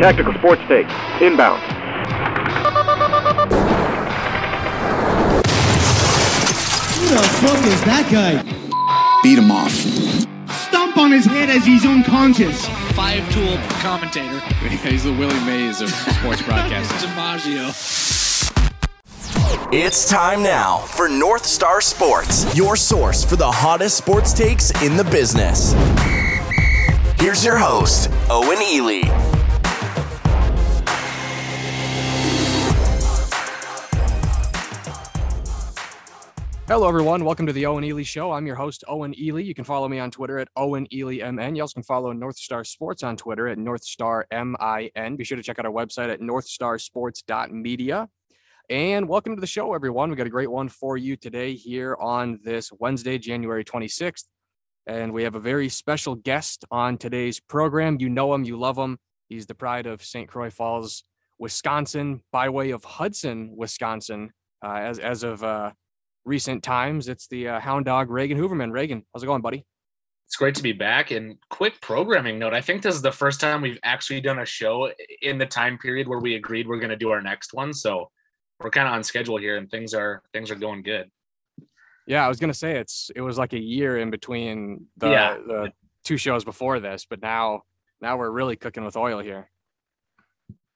Tactical Sports Take, inbound. Who the fuck is that guy? Beat him off. Stomp on his head as he's unconscious. Five tool commentator. He's the Willie Mays of sports broadcasting. DiMaggio. It's time now for North Star Sports, your source for the hottest sports takes in the business. Here's your host, Owen Elle. Hello, everyone. Welcome to the Owen Elle Show. I'm your host, Owen Elle. You can follow me on Twitter at Owen Elle MN. You also can follow North Star Sports on Twitter at North Star MIN. Be sure to check out our website at northstarsports.media. And welcome to the show, everyone. We got a great one for you today here on this Wednesday, January 26th. And we have a very special guest on today's program. You know him, you love him. He's the pride of St. Croix Falls, Wisconsin, by way of Hudson, Wisconsin. Uh, as as of uh, recent times, it's the uh, Hound Dog Reagan Hoverman. Reagan, how's it going, buddy? It's great to be back. And quick programming note: I think this is the first time we've actually done a show in the time period where we agreed we're going to do our next one. So we're kind of on schedule here, and things are things are going good. Yeah, I was gonna say it's it was like a year in between the Yeah. the two shows before this, but now now we're really cooking with oil here.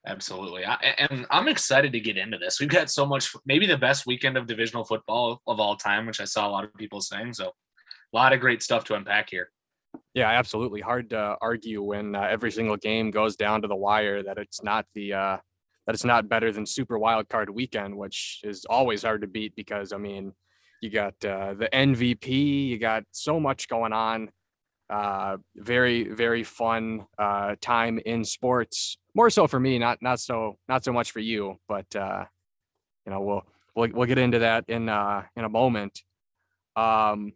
Absolutely, I, and I'm excited to get into this. We've got so much, maybe the best weekend of divisional football of all time, which I saw a lot of people saying. So, a lot of great stuff to unpack here. Yeah, absolutely. Hard to argue when uh, every single game goes down to the wire that it's not the uh, that it's not better than Super Wild Card Weekend, which is always hard to beat because I mean, you got uh, the MVP, you got so much going on. Uh, very very fun uh, time in sports. More so for me, not not so not so much for you, but uh, you know we'll we'll we'll get into that in uh, in a moment. Um,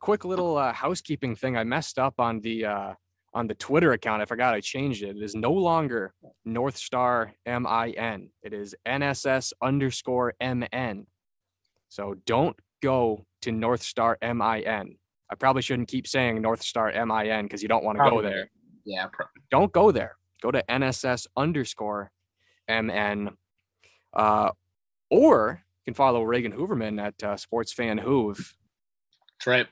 quick little uh, housekeeping thing. I messed up on the uh, on the Twitter account. I forgot I changed it. It is no longer North Star M I N. It is NSS underscore M N. So don't go to North Star M I N. I probably shouldn't keep saying North Star M I N because you don't want to go there. Yeah, pro- Don't go there. Go to NSS underscore M N. Uh, or you can follow Reagan Hoverman at uh, Sports Fan Hoove that's right.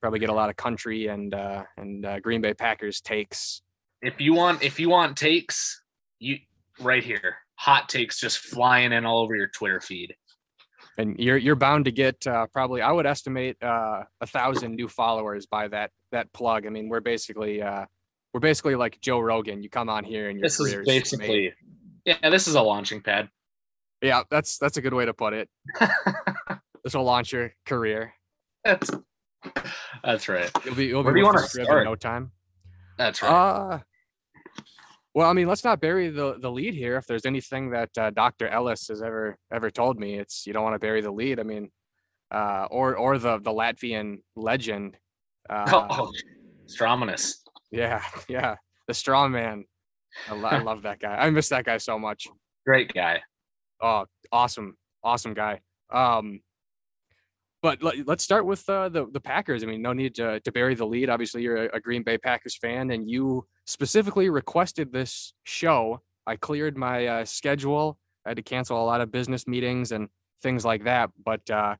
probably get a lot of country and uh, and uh, Green Bay Packers takes. If you want, if you want takes, you right here, hot takes just flying in all over your Twitter feed. And you're you're bound to get uh, probably I would estimate uh, a thousand new followers by that that plug. I mean we're basically uh, we're basically like Joe Rogan. You come on here and your This is basically, made. yeah, this is a launching pad. yeah that's that's a good way to put it. This will launch your career. That's that's right. You'll be you'll Where be do you the script start? in no time. That's right. Uh well, I mean, let's not bury the the lead here. If there's anything that uh, Dr. Ellis has ever ever told me, it's you don't want to bury the lead. I mean, uh, or or the the Latvian legend. Uh, oh, Strominus. Yeah, yeah, the strong man. I, lo- I love that guy. I miss that guy so much. Great guy. Oh, awesome, awesome guy. Um, but let, let's start with uh, the the Packers. I mean, no need to to bury the lead. Obviously, you're a, a Green Bay Packers fan, and you specifically requested this show. I cleared my uh, schedule. I had to cancel a lot of business meetings and things like that. But uh,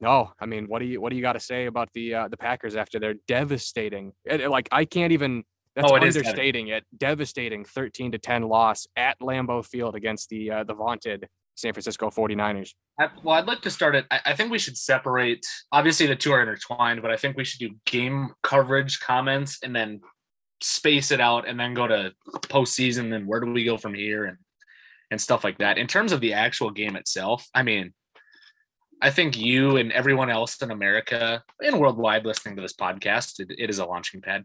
no, I mean, what do you what do you got to say about the uh, the Packers after their devastating? it- like I can't even. That's Oh, it is understating it. Devastating 13 to 10 loss at Lambeau Field against the uh, the vaunted San Francisco 49ers. I, well, I'd like to start it. I, I think we should separate. Obviously, the two are intertwined, but I think we should do game coverage comments and then space it out, and then go to postseason. And where do we go from here, and and stuff like that. In terms of the actual game itself, I mean, I think you and everyone else in America and worldwide listening to this podcast, it, it is a launching pad.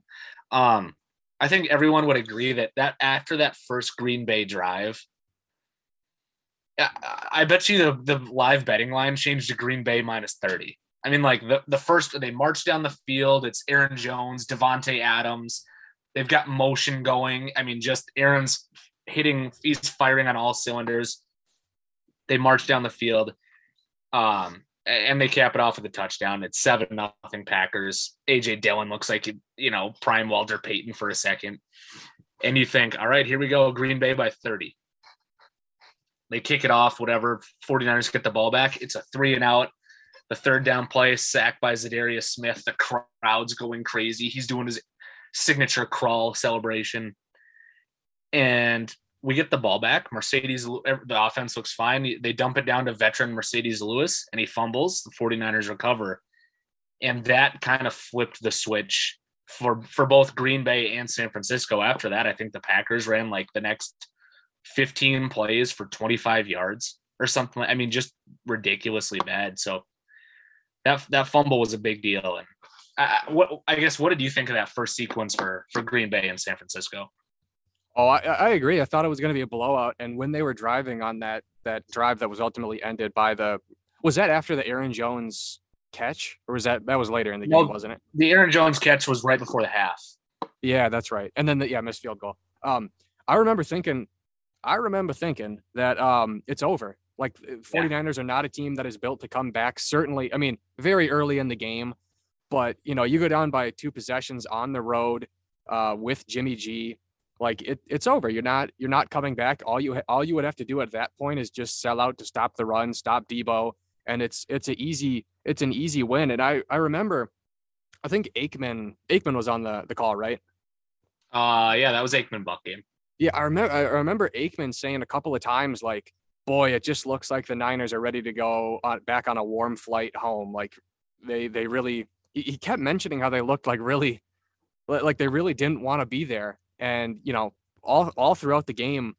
Um, I think everyone would agree that that after that first Green Bay drive, I- bet you the, the live betting line changed to Green Bay minus 30. I mean, like the, the first, they march down the field. It's Aaron Jones, Davante Adams. They've got motion going. I mean, just Aaron's hitting, he's firing on all cylinders. They march down the field. Um, and they cap it off with a touchdown. It's seven nothing Packers. AJ Dillon looks like you, you know prime Walter Payton for a second. and you think, all right, here we go, Green Bay by 30. They kick it off, whatever. 49ers get the ball back. It's a three and out. The third down play, sacked by Za'Darius Smith. The crowd's going crazy. He's doing his signature crawl celebration. And we get the ball back. Marcedes, the offense looks fine. They dump it down to veteran Marcedes Lewis and he fumbles. The 49ers recover. And that kind of flipped the switch for, for both Green Bay and San Francisco. After that, I think the Packers ran like the next 15 plays for 25 yards or something. I mean, just ridiculously bad. So that that fumble was a big deal. And I, what I guess what did you think of that first sequence for for Green Bay and San Francisco? Oh, I, I agree. I thought it was going to be a blowout. And when they were driving on that that drive that was ultimately ended by the was that after the Aaron Jones catch or was that that was later in the game, wasn't it? The Aaron Jones catch was right before the half. Yeah, that's right. And then the yeah missed field goal. Um, I remember thinking, I remember thinking that um it's over. Like 49ers yeah. are not a team that is built to come back. Certainly, I mean, very early in the game, but you know, you go down by two possessions on the road uh, with Jimmy G like it, it's over. You're not you're not coming back. All you all you would have to do at that point is just sell out to stop the run, stop Debo, and it's it's an easy it's an easy win. And I I remember, I think Aikman Aikman was on the the call, right? Uh yeah, that was Aikman Buck game. Yeah, I remember I remember Aikman saying a couple of times like, "Boy, it just looks like the Niners are ready to go back on a warm flight home." Like they they really he kept mentioning how they looked like really like they really didn't want to be there and you know, all all throughout the game,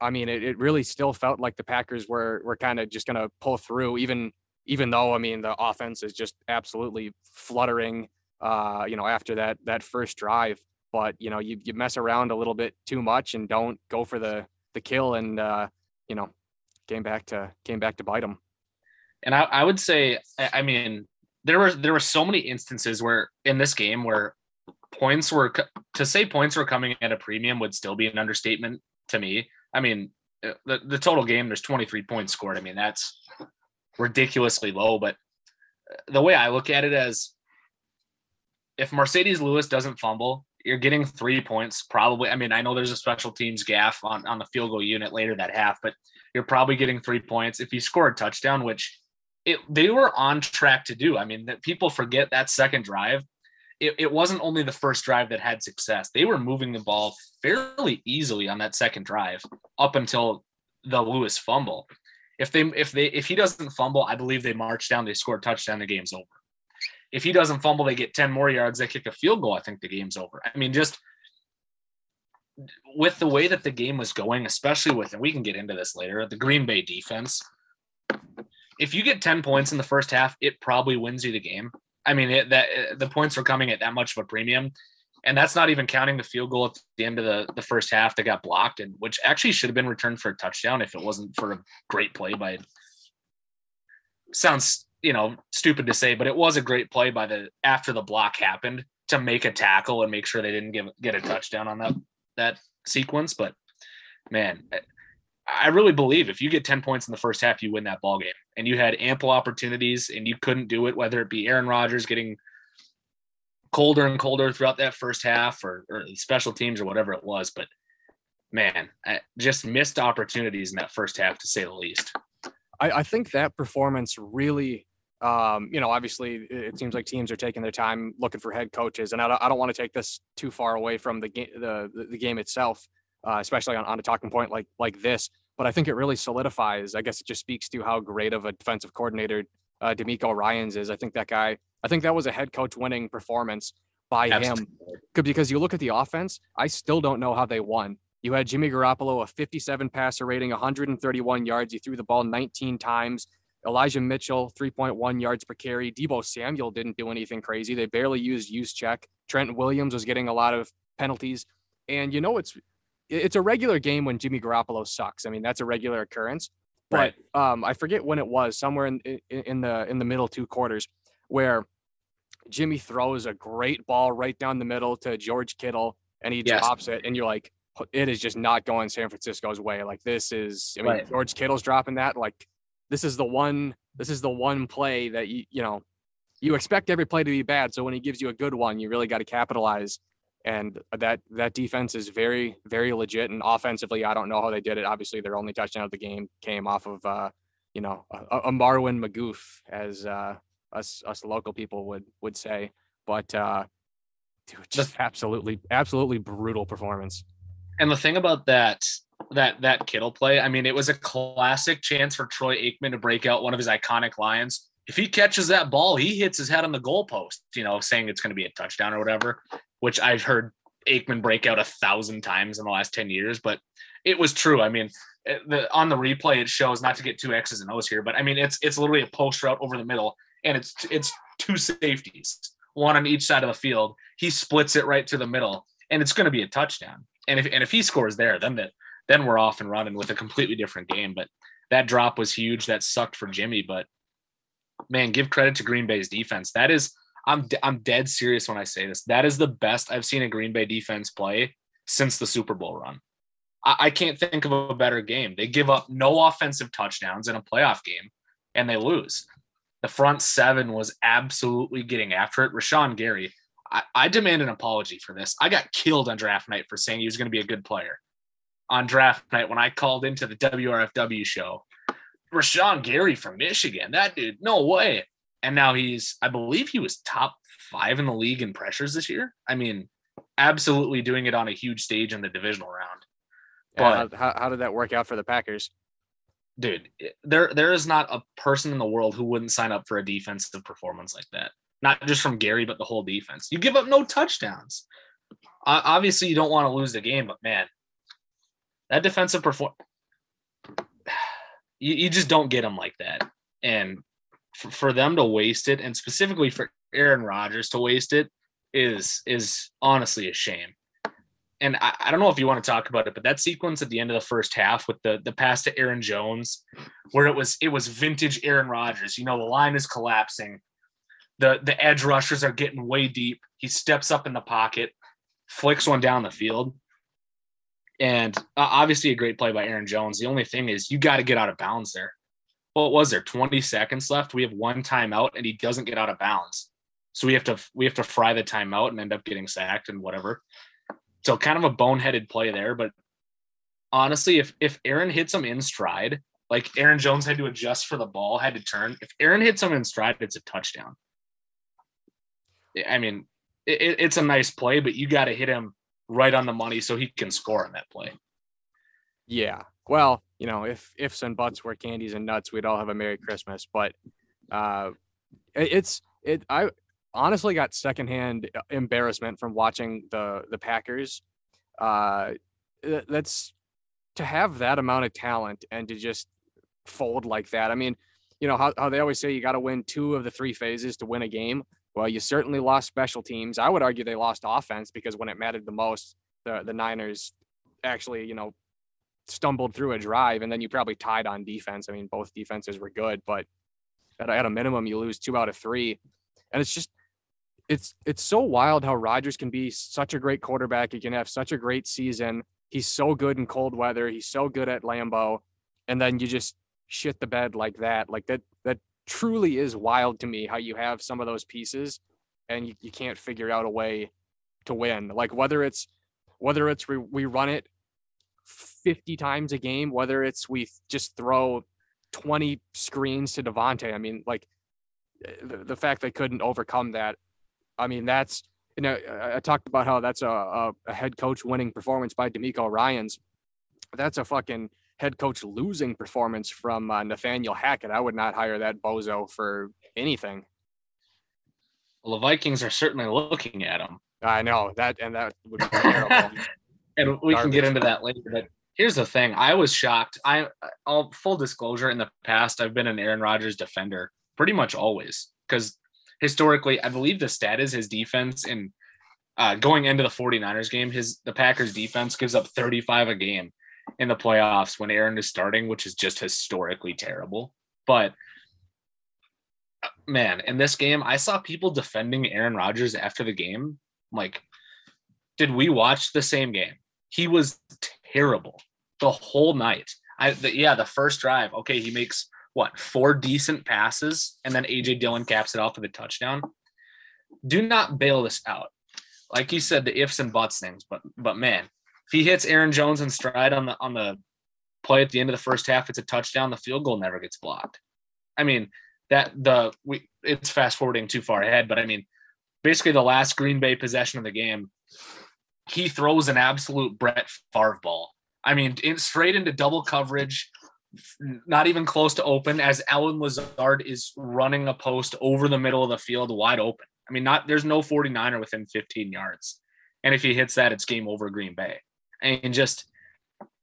I mean, it, it really still felt like the Packers were were kind of just gonna pull through, even even though I mean the offense is just absolutely fluttering. Uh, you know, after that that first drive, but you know, you you mess around a little bit too much and don't go for the the kill, and uh, you know, came back to came back to bite them. And I, I would say, I mean, there were there were so many instances where in this game where points were to say points were coming at a premium would still be an understatement to me. I mean, uh, the, the total game there's 23 points scored. I mean, that's ridiculously low, but uh, the way I look at it as if Marcedes Lewis doesn't fumble, you're getting three points probably. I mean, I know there's a special teams gaffe on, on the field goal unit later that half, but you're probably getting three points. If you score a touchdown, which it, they were on track to do. I mean, that people forget that second drive it, it wasn't only the first drive that had success. They were moving the ball fairly easily on that second drive up until the Lewis fumble. If they if they if he doesn't fumble, I believe they march down, they score a touchdown, the game's over. If he doesn't fumble, they get 10 more yards, they kick a field goal, I think the game's over. I mean, just with the way that the game was going, especially with, and we can get into this later, the Green Bay defense. If you get 10 points in the first half, it probably wins you the game. I mean, it, that uh, the points were coming at that much of a premium, and that's not even counting the field goal at the end of the, the first half that got blocked, and which actually should have been returned for a touchdown if it wasn't for a great play by. Sounds you know stupid to say, but it was a great play by the after the block happened to make a tackle and make sure they didn't give, get a touchdown on that that sequence. But man, I really believe if you get 10 points in the first half, you win that ball game. And you had ample opportunities and you couldn't do it, whether it be Aaron Rodgers getting colder and colder throughout that first half or, or special teams or whatever it was. But man, I just missed opportunities in that first half to say the least. I, I think that performance really um, you know, obviously it seems like teams are taking their time looking for head coaches, and I don't, I don't want to take this too far away from the game, the, the game itself uh, especially on, on a talking point like like this. But I think it really solidifies. I guess it just speaks to how great of a defensive coordinator uh, DeMeco Ryans is. I think that guy. I think that was a head coach winning performance by Absolutely. him. Because you look at the offense, I still don't know how they won. You had Jimmy Garoppolo, a 57 passer rating, 131 yards. He threw the ball 19 times. Elijah Mitchell, 3.1 yards per carry. Deebo Samuel didn't do anything crazy. They barely used Juszczyk. Trent Williams was getting a lot of penalties. And you know it's it's a regular game when Jimmy Garoppolo sucks. I mean, that's a regular occurrence. But right. um, I forget when it was, somewhere in, in, in the in the middle two quarters, where Jimmy throws a great ball right down the middle to George Kittle, and he yes. drops it, and you're like, it is just not going San Francisco's way. Like this is, I mean, right. George Kittle's dropping that. Like this is the one, this is the one play that you you know, you expect every play to be bad. So when he gives you a good one, you really got to capitalize and that that defense is very very legit. And offensively, I don't know how they did it. Obviously, their only touchdown of the game came off of uh, you know a, a Marwin Magoof, as uh, us us local people would would say. But uh, dude, just absolutely absolutely brutal performance. And the thing about that that that Kittle play, I mean, it was a classic chance for Troy Aikman to break out one of his iconic lines. If he catches that ball, he hits his head on the goalpost, you know, saying it's going to be a touchdown or whatever, which I've heard Aikman break out a thousand times in the last 10 years, but it was true. I mean, eh, the, on the replay, it shows not to get two X's and O's here, but I mean, it's, it's literally a post route over the middle and it's, it's two safeties, one on each side of the field. He splits it right to the middle and it's going to be a touchdown. And if, and if he scores there, then the, then we're off and running with a completely different game. But that drop was huge. That sucked for Jimmy. But man, give credit to Green Bay's defense. That is, I'm I'm dead serious when I say this. That is the best I've seen a Green Bay defense play since the Super Bowl run. I, I can't think of a better game. They give up no offensive touchdowns in a playoff game, and they lose. The front seven was absolutely getting after it. Rashan Gary, I, I demand an apology for this. I got killed on draft night for saying he was going to be a good player on draft night when I called into the WRFW show. Rashan Gary from Michigan, that dude, no way. And now he's, I believe he was top five in the league in pressures this year. I mean, absolutely doing it on a huge stage in the divisional round. But how, how did that work out for the Packers? Dude, there there is not a person in the world who wouldn't sign up for a defensive performance like that. Not just from Gary, but the whole defense. You give up no touchdowns. Uh, obviously, you don't want to lose the game, but man, that defensive perform you, you just don't get them like that. And for, for them to waste it, and specifically for Aaron Rodgers to waste it, is is honestly a shame. And I, I don't know if you want to talk about it, but that sequence at the end of the first half with the the pass to Aaron Jones, where it was it was vintage Aaron Rodgers. You know, the line is collapsing. The the edge rushers are getting way deep. He steps up in the pocket, flicks one down the field and uh, obviously a great play by Aaron Jones. The only thing is you got to get out of bounds there. What was there? 20 seconds left. We have one timeout and he doesn't get out of bounds. So we have to we have to fry the timeout and end up getting sacked and whatever. So kind of a boneheaded play there, but honestly, if if Aaron hits him in stride, like Aaron Jones had to adjust for the ball, had to turn. If Aaron hits him in stride, it's a touchdown. I mean, it, it's a nice play, but you got to hit him right on the money so he can score on that play. Yeah. Well, you know, if ifs and buts were candies and nuts, we'd all have a Merry Christmas. But uh, it's it. I honestly got secondhand embarrassment from watching the the Packers. Uh, that's to have that amount of talent and to just fold like that. I mean, you know how, how they always say you got to win two of the three phases to win a game. Well, you certainly lost special teams. I would argue they lost offense because when it mattered the most, the the Niners actually, you know, stumbled through a drive, and then you probably tied on defense. I mean, both defenses were good, but at, at a minimum, you lose two out of three, and it's just it's it's so wild how Rodgers can be such a great quarterback. He can have such a great season. He's so good in cold weather. He's so good at Lambeau, and then you just shit the bed like that. Like that that truly is wild to me how you have some of those pieces and you, you can't figure out a way to win. Like whether it's whether it's we, we run it 50 times a game, whether it's we just throw 20 screens to Davante. I mean, like the, the fact they couldn't overcome that. I mean, that's you know, I, I talked about how that's a, a, a head coach winning performance by DeMeco Ryans. That's a fucking head coach losing performance from uh, Nathaniel Hackett. I would not hire that bozo for anything. Well, the Vikings are certainly looking at him. I know that, and that would be terrible. and we Garbage. can get into that later. But here's the thing: I was shocked. I, all full disclosure, in the past, I've been an Aaron Rodgers defender pretty much always because historically, I believe the stat is his defense in uh, going into the 49ers game, his the Packers defense gives up 35 a game in the playoffs when Aaron is starting, which is just historically terrible. But uh, man, in this game, I saw people defending Aaron Rodgers after the game. Like, did we watch the same game? He was terrible the whole night. I the, yeah, the first drive, okay, he makes what four decent passes, and then AJ Dillon caps it off with a touchdown. Do not bail this out. like you said, the ifs and buts things. But but man, if he hits Aaron Jones in stride on the on the play at the end of the first half, it's a touchdown. The field goal never gets blocked. I mean that the we it's fast forwarding too far ahead, but I mean basically the last Green Bay possession of the game, he throws an absolute Brett Favre ball. I mean, in, straight into double coverage, not even close to open, as Allen Lazard is running a post over the middle of the field wide open. I mean, not there's no 49er within 15 yards. And if he hits that, it's game over Green Bay. And just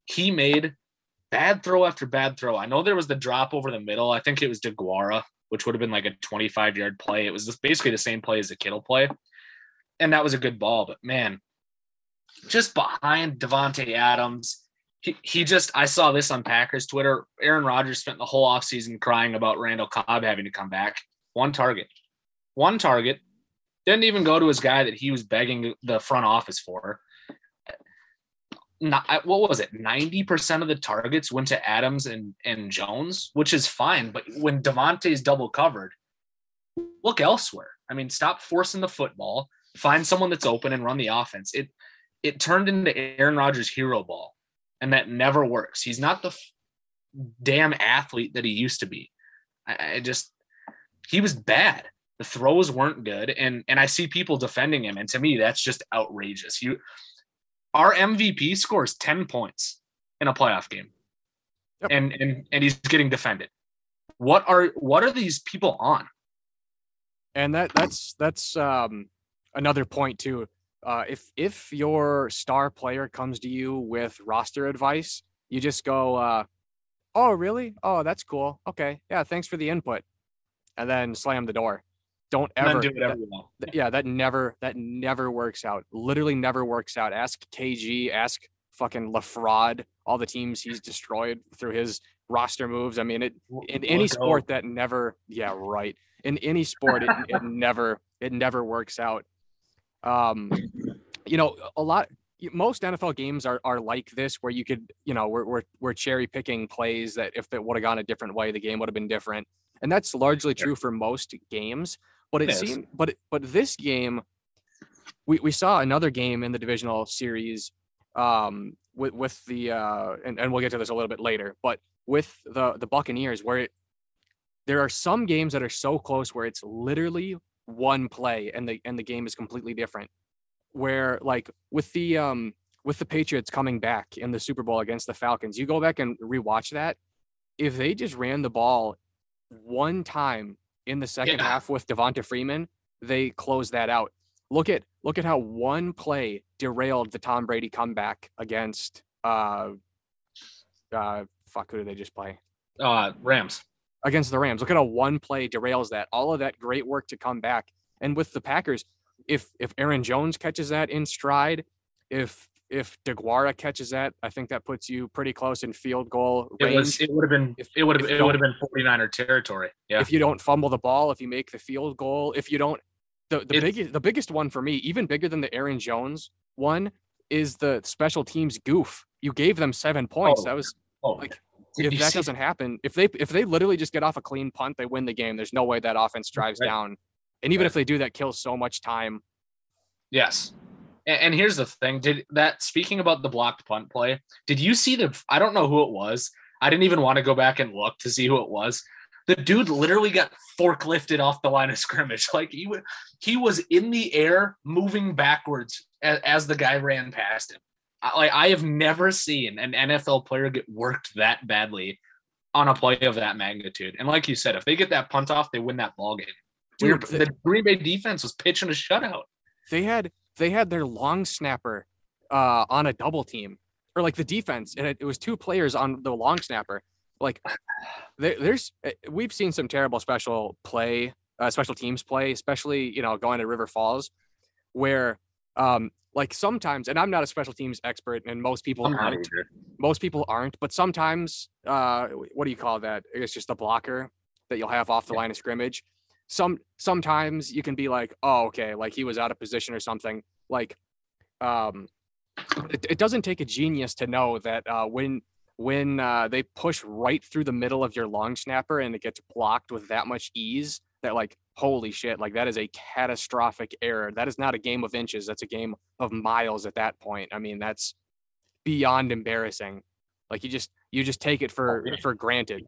he made bad throw after bad throw. I know there was the drop over the middle. I think it was DeGuara, which would have been like a 25 yard play. It was just basically the same play as the Kittle play. And that was a good ball. But man, just behind Davante Adams, he, he just I saw this on Packers Twitter. Aaron Rodgers spent the whole offseason crying about Randall Cobb having to come back. One target. One target. Didn't even go to his guy that he was begging the front office for not uh, what was it? 90% of the targets went to adams and and jones which is fine but when Davante's double covered look elsewhere. I mean stop forcing the football find someone that's open and run the offense. It it turned into aaron rodgers hero ball and that never works. He's not the f- damn athlete that he used to be. I, I just he was bad. The throws weren't good and and i see people defending him and to me that's just outrageous. You our MVP scores 10 points in a playoff game. Yep. And and and he's getting defended. What are what are these people on? And that that's that's um another point too. Uh, if if your star player comes to you with roster advice, you just go, uh, "Oh, really? Oh, that's cool. Okay, yeah, thanks for the input," and then slam the door. Don't ever do whatever that, Yeah, that never that never works out. Literally never works out. Ask KG, ask fucking LaFraud, all the teams he's destroyed through his roster moves. I mean, it in any sport that never, yeah, right. In any sport, it, it never it never works out. Um, you know, a lot most NFL games are are like this, where you could, you know, we're we're, we're cherry picking plays that if it would have gone a different way, the game would have been different, and that's largely true for most games. But it, it seemed, but but this game, we, we saw another game in the divisional series, um, with with the uh, and, and we'll get to this a little bit later, but with the the Buccaneers, where it, there are some games that are so close where it's literally one play and the and the game is completely different. Where like with the um with the Patriots coming back in the Super Bowl against the Falcons, you go back and rewatch that. If they just ran the ball one time in the second yeah. half with Devonta Freeman, they closed that out. Look at look at how one play derailed the Tom Brady comeback against uh uh fuck who did they just play? Uh Rams. Against the Rams. Look at how one play derails that. All of that great work to come back. And with the Packers, if if Aaron Jones catches that in stride, if if DeGuara catches that, I think that puts you pretty close in field goal range. It, was, it would have been if, it would have it would have been 49er territory. Yeah. If you don't fumble the ball, if you make the field goal, if you don't the, the biggest the biggest one for me, even bigger than the Aaron Jones one, is the special teams goof. You gave them seven points. Oh, that was oh, like if that see? doesn't happen, if they if they literally just get off a clean punt, they win the game. There's no way that offense drives right. down. And even right. if they do, that kills so much time. Yes. And, here's the thing: did that speaking about the blocked punt play? Did you see the? I don't know who it was. I didn't even want to go back and look to see who it was. The dude literally got forklifted off the line of scrimmage. Like he he was in the air, moving backwards as, as the guy ran past him. I, like I have never seen an NFL player get worked that badly on a play of that magnitude. And like you said, if they get that punt off, they win that ball game. Dude, the Green Bay defense was pitching a shutout. They had they had their long snapper uh, on a double team or like the defense, and it, it was two players on the long snapper. Like there, there's eh, we've seen some terrible special play, uh, special teams play, especially you know going to River Falls, where um like sometimes, and I'm not a special teams expert, and most people I'm aren't. Most people aren't, but sometimes, uh, what do you call that? It's just a blocker that you'll have off the yeah. line of scrimmage some sometimes you can be like, oh, okay, like he was out of position or something. Like, um, it, it doesn't take a genius to know that uh, when when uh, they push right through the middle of your long snapper and it gets blocked with that much ease, that like holy shit, like that is a catastrophic error. That is not a game of inches. That's a game of miles at that point. I mean, that's beyond embarrassing. Like you just you just take it for for granted.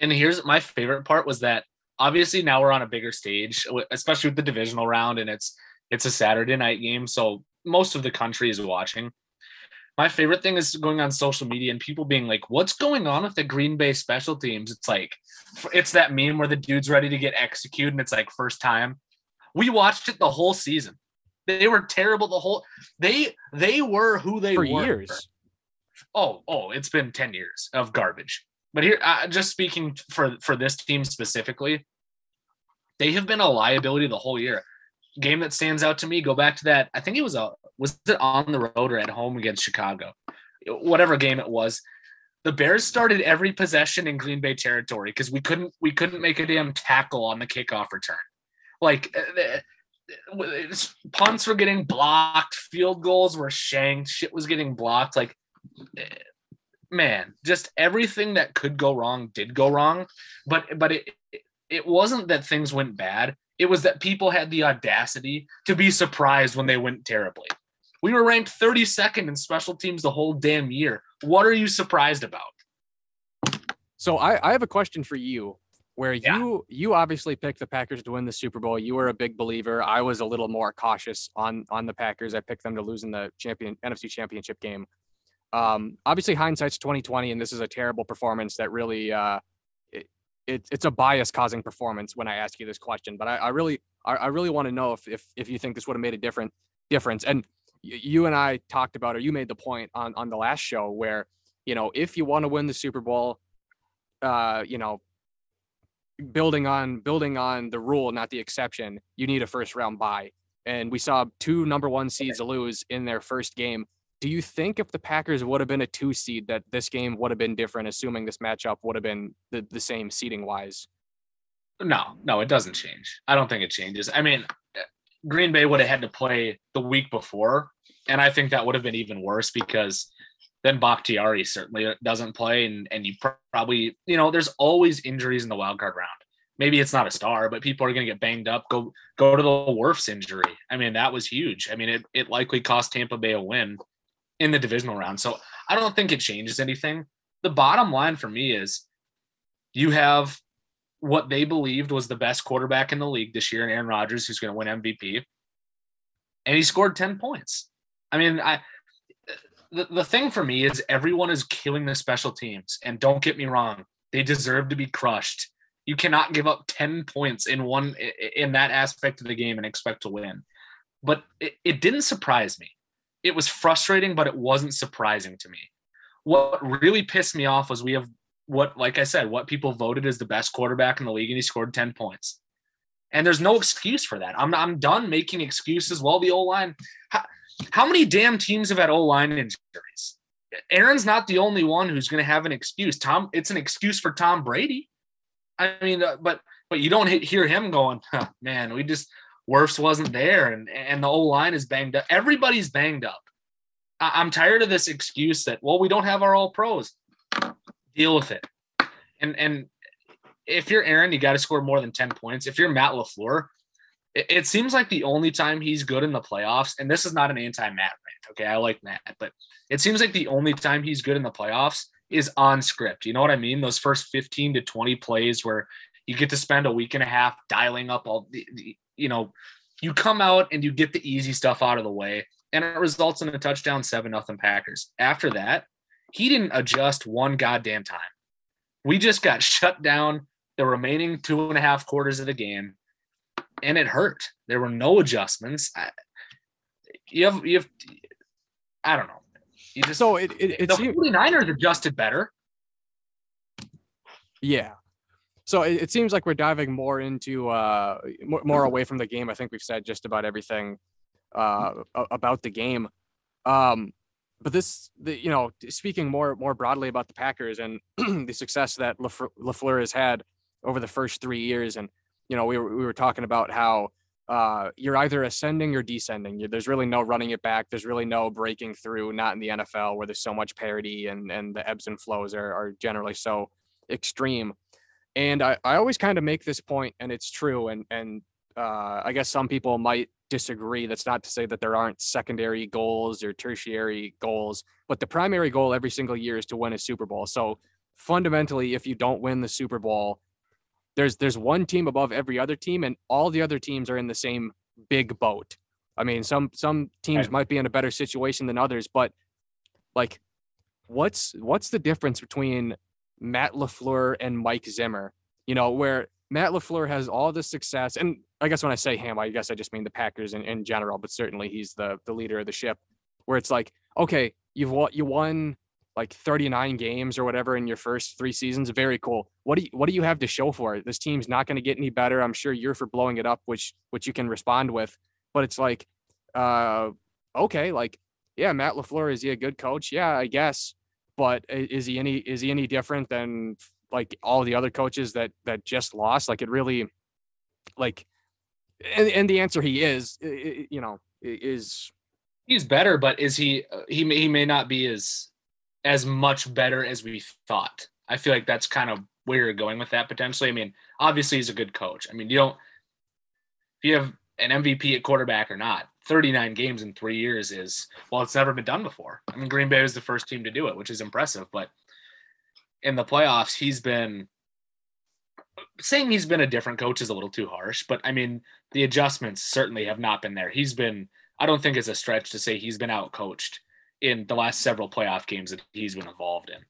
And here's my favorite part was that obviously now we're on a bigger stage, especially with the divisional round, and it's it's a Saturday night game, so most of the country is watching. My favorite thing is going on social media and people being like, "What's going on with the Green Bay special teams?" It's like, it's that meme where the dude's ready to get executed, and it's like first time. We watched it the whole season. They were terrible the whole. They they were who they for were. years. Oh oh, it's been ten years of garbage. But here, uh, just speaking for for this team specifically, they have been a liability the whole year. Game that stands out to me. Go back to that. I think it was a was it on the road or at home against Chicago, whatever game it was. The Bears started every possession in Green Bay territory because we couldn't we couldn't make a damn tackle on the kickoff return. Like uh, punts were getting blocked, field goals were shanked, shit was getting blocked. Like man, just everything that could go wrong did go wrong. But but it it wasn't that things went bad. It was that people had the audacity to be surprised when they went terribly. We were ranked 32nd in special teams the whole damn year. What are you surprised about? So I, I have a question for you where Yeah. you you obviously picked the Packers to win the Super Bowl. You were a big believer. I was a little more cautious on on the Packers. I picked them to lose in the champion NFC championship game. Um, obviously hindsight's 2020 and this is a terrible performance that really uh it, it it's a bias causing performance when I ask you this question. But I, I really I, I really want to know if if if you think this would have made a different difference. And you and I talked about or you made the point on on the last show where you know if you want to win the Super Bowl uh, you know, building on building on the rule, not the exception, you need a first round bye. And we saw two number one seeds lose in their first game. Do you think if the Packers would have been a two seed, that this game would have been different, assuming this matchup would have been the, the same seeding wise? No, no, it doesn't change. I don't think it changes. I mean, Green Bay would have had to play the week before, and I think that would have been even worse because then Bakhtiari certainly doesn't play, and and you probably you know there's always injuries in the wild card round. Maybe it's not a star, but people are going to get banged up. Go go to the Wirfs injury. I mean, that was huge. I mean, it it likely cost Tampa Bay a win in the divisional round. So I don't think it changes anything. The bottom line for me is you have what they believed was the best quarterback in the league this year, and Aaron Rodgers, who's going to win MVP, and he scored ten points. I mean, I the, the thing for me is everyone is killing the special teams, and don't get me wrong, they deserve to be crushed. You cannot give up ten points in one in that aspect of the game and expect to win. But it, it didn't surprise me. It was frustrating, but it wasn't surprising to me. What really pissed me off was we have what, like I said, what people voted as the best quarterback in the league, and he scored 10 points. And there's no excuse for that. I'm, I'm done making excuses. Well, the O line, how, how many damn teams have had O line injuries? Aaron's not the only one who's going to have an excuse. Tom, it's an excuse for Tom Brady. I mean, uh, but but you don't hear him going, huh, man, we just Wirfs wasn't there, and and the O line is banged up. Everybody's banged up. I, I'm tired of this excuse that well, we don't have our all pros. Deal with it. And and if you're Aaron, you got to score more than ten points. If you're Matt Lafleur, it, it seems like the only time he's good in the playoffs, and this is not an anti-Matt rant. Okay, I like Matt, but it seems like the only time he's good in the playoffs is on script. You know what I mean? Those first 15 to 20 plays where you get to spend a week and a half dialing up all the, the you know, you come out and you get the easy stuff out of the way, and it results in a touchdown, seven nothing Packers. After that, he didn't adjust one goddamn time. We just got shut down the remaining two and a half quarters of the game, and it hurt. There were no adjustments. I, you have you have I don't know. You just So it it, the seemed, 49ers adjusted better. Yeah. So it, it seems like we're diving more into uh more, more away from the game. I think we've said just about everything uh about the game. Um but this the you know speaking more more broadly about the Packers and the success that Lafleur, Lafleur has had over the first 3 years and you know we were we were talking about how uh, you're either ascending or descending. You- There's really no running it back. There's really no breaking through. Not in the NFL where there's so much parity and and the ebbs and flows are are generally so extreme. And I, I always kind of make this point, and it's true. And and uh, I guess some people might disagree. That's not to say that there aren't secondary goals or tertiary goals, but the primary goal every single year is to win a Super Bowl. So fundamentally, if you don't win the Super Bowl, there's there's one team above every other team, and all the other teams are in the same big boat. I mean, some some teams might be in a better situation than others, but like, what's what's the difference between Matt Lafleur and Mike Zimmer? You know, where Matt Lafleur has all the success, and I guess when I say him, I guess I just mean the Packers in, in general, but certainly he's the the leader of the ship. Where it's like, okay, you've won you won like 39 games or whatever in your first three seasons. Very cool. What do you what do you have to show for it? This team's not going to get any better. I'm sure you're for blowing it up, which which you can respond with. But it's like, uh, okay, like yeah, Matt Lafleur is he a good coach? Yeah, I guess. But is he any is he any different than like all the other coaches that that just lost? Like it really, like, and and the answer he is, you know, is He's better, but is he? uh, He may, he may not be as as much better as we thought. I feel like that's kind of where you're going with that potentially. I mean, obviously he's a good coach. I mean, you don't if you have an MVP at quarterback or not. 39 games in three years is well, it's never been done before. I mean, Green Bay was the first team to do it, which is impressive. But in the playoffs, he's been saying he's been a different coach is a little too harsh. But I mean, the adjustments certainly have not been there. He's been I don't think it's a stretch to say he's been out coached in the last several playoff games that he's been involved in.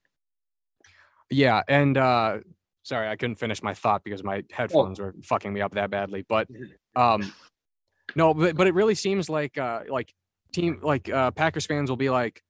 Yeah, and uh sorry, I couldn't finish my thought because my headphones were fucking me up that badly. But um no, but but it really seems like uh like team like uh Packers fans will be like,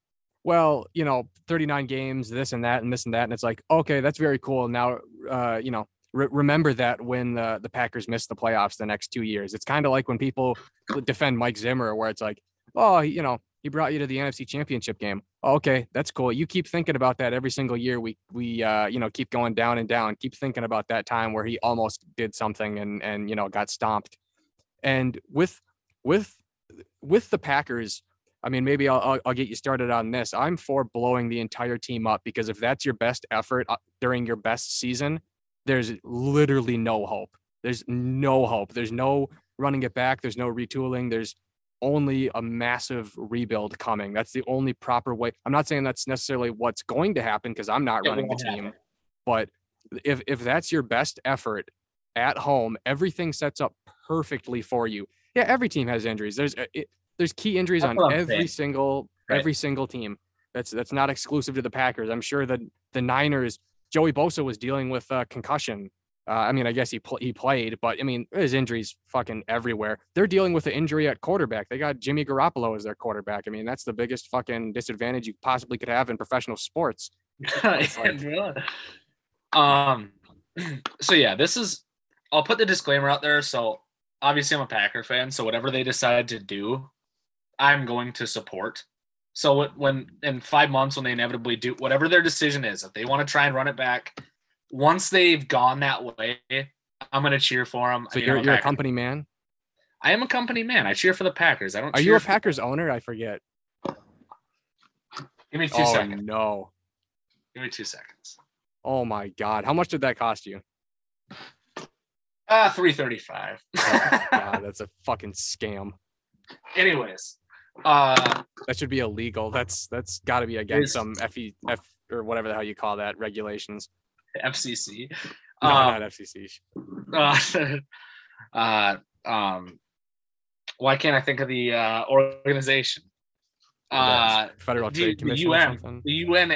well, you know, 39 games, this and that and this and that and it's like, okay, that's very cool. Now uh you know, re- remember that when the the Packers miss the playoffs the next 2 years. It's kind of like when people defend Mike Zimmer where it's like, oh, you know, he brought you to the NFC Championship game. Okay, that's cool. You keep thinking about that every single year. We we uh, you know keep going down and down. Keep thinking about that time where he almost did something and and you know got stomped. And with with with the Packers, I mean, maybe I'll I'll, I'll get you started on this. I'm for blowing the entire team up because if that's your best effort uh, during your best season, there's literally no hope. There's no hope. There's no running it back. There's no retooling. There's only a massive rebuild coming. That's the only proper way. I'm not saying that's necessarily what's going to happen because I'm not It running the team, happen. but if if that's your best effort at home, everything sets up perfectly for you. Yeah, every team has injuries. There's uh, it, there's key injuries That's on every saying. single Right. every single team. That's that's not exclusive to the Packers. I'm sure that the Niners, Joey Bosa was dealing with uh, concussion. Uh, I mean, I guess he pl- he played, but I mean, his injuries fucking everywhere. They're dealing with the injury at quarterback. They got Jimmy Garoppolo as their quarterback. I mean, that's the biggest fucking disadvantage you possibly could have in professional sports. Like- um so yeah this is i'll put the disclaimer out there so obviously i'm a packer fan so whatever they decide to do i'm going to support so when in five months when they inevitably do whatever their decision is if they want to try and run it back once they've gone that way i'm going to cheer for them So you're you're a company man. i am a company man i cheer for the packers i don't Are you a Packers owner? I forget. give me two Oh seconds no. give me two seconds Oh my god. How much did that cost you? Uh 335 God, that's a fucking scam. anyways uh That should be illegal. That's that's got to be against some FE F or whatever the hell you call that regulations. FCC. No, Um, not FCC. uh, uh, um, why can't I think of the uh, organization? Uh, Federal the, Trade the Commission or UN. The UN.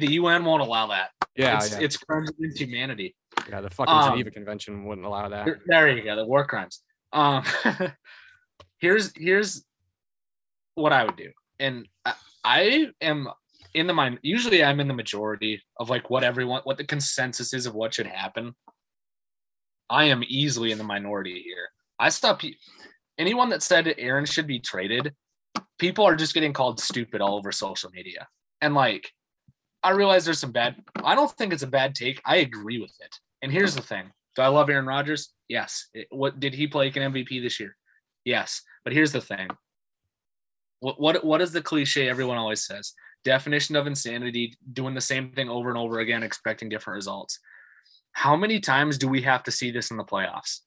The UN won't allow that. Yeah, it's, yeah, it's crimes against humanity. Yeah. The fucking um, Geneva Convention wouldn't allow that. There- There you go. The war crimes. Um, here's here's what I would do, and I, I am in the mind. Usually, I'm in the majority of like what everyone, what the consensus is of what should happen. I am easily in the minority here. I stop anyone that said Aaron should be traded. People are just getting called stupid all over social media, and like, I realize there's some bad. I don't think it's a bad take. I agree with it. And here's the thing: Do I love Aaron Rodgers? Yes. It- what did he play like an MVP this year? Yes. But here's the thing: what what what is the cliche everyone always says? Definition of insanity: doing the same thing over and over again, expecting different results. How many times do we have to see this in the playoffs?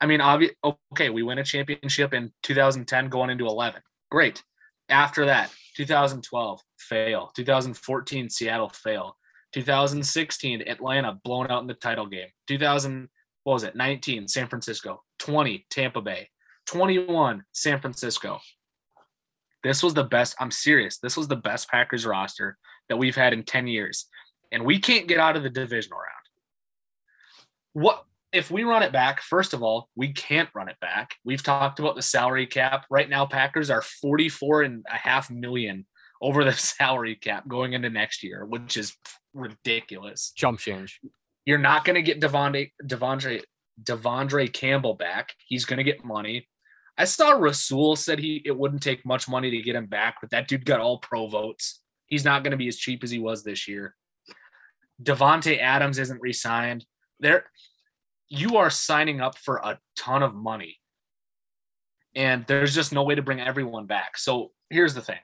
I mean, obvi- okay, we win a championship in 2010 going into 11. Great. After that, 2012, fail. 2014, Seattle, fail. 2016, Atlanta blown out in the title game. 2000, what was it? 19, San Francisco. 20, Tampa Bay. 21, San Francisco. This was the best. I'm serious. This was the best Packers roster that we've had in 10 years. And we can't get out of the divisional round. What if we run it back? First of all, we can't run it back. We've talked about the salary cap. Right now, Packers are 44 and a half million over the salary cap going into next year, which is ridiculous. Jump change. You're not going to get Devondre, Devondre, Devondre Campbell back. He's going to get money. I saw Rasul said he it wouldn't take much money to get him back, but that dude got all pro votes. He's not going to be as cheap as he was this year. Davante Adams isn't re-signed. There, you are signing up for a ton of money, and there's just no way to bring everyone back. So here's the thing: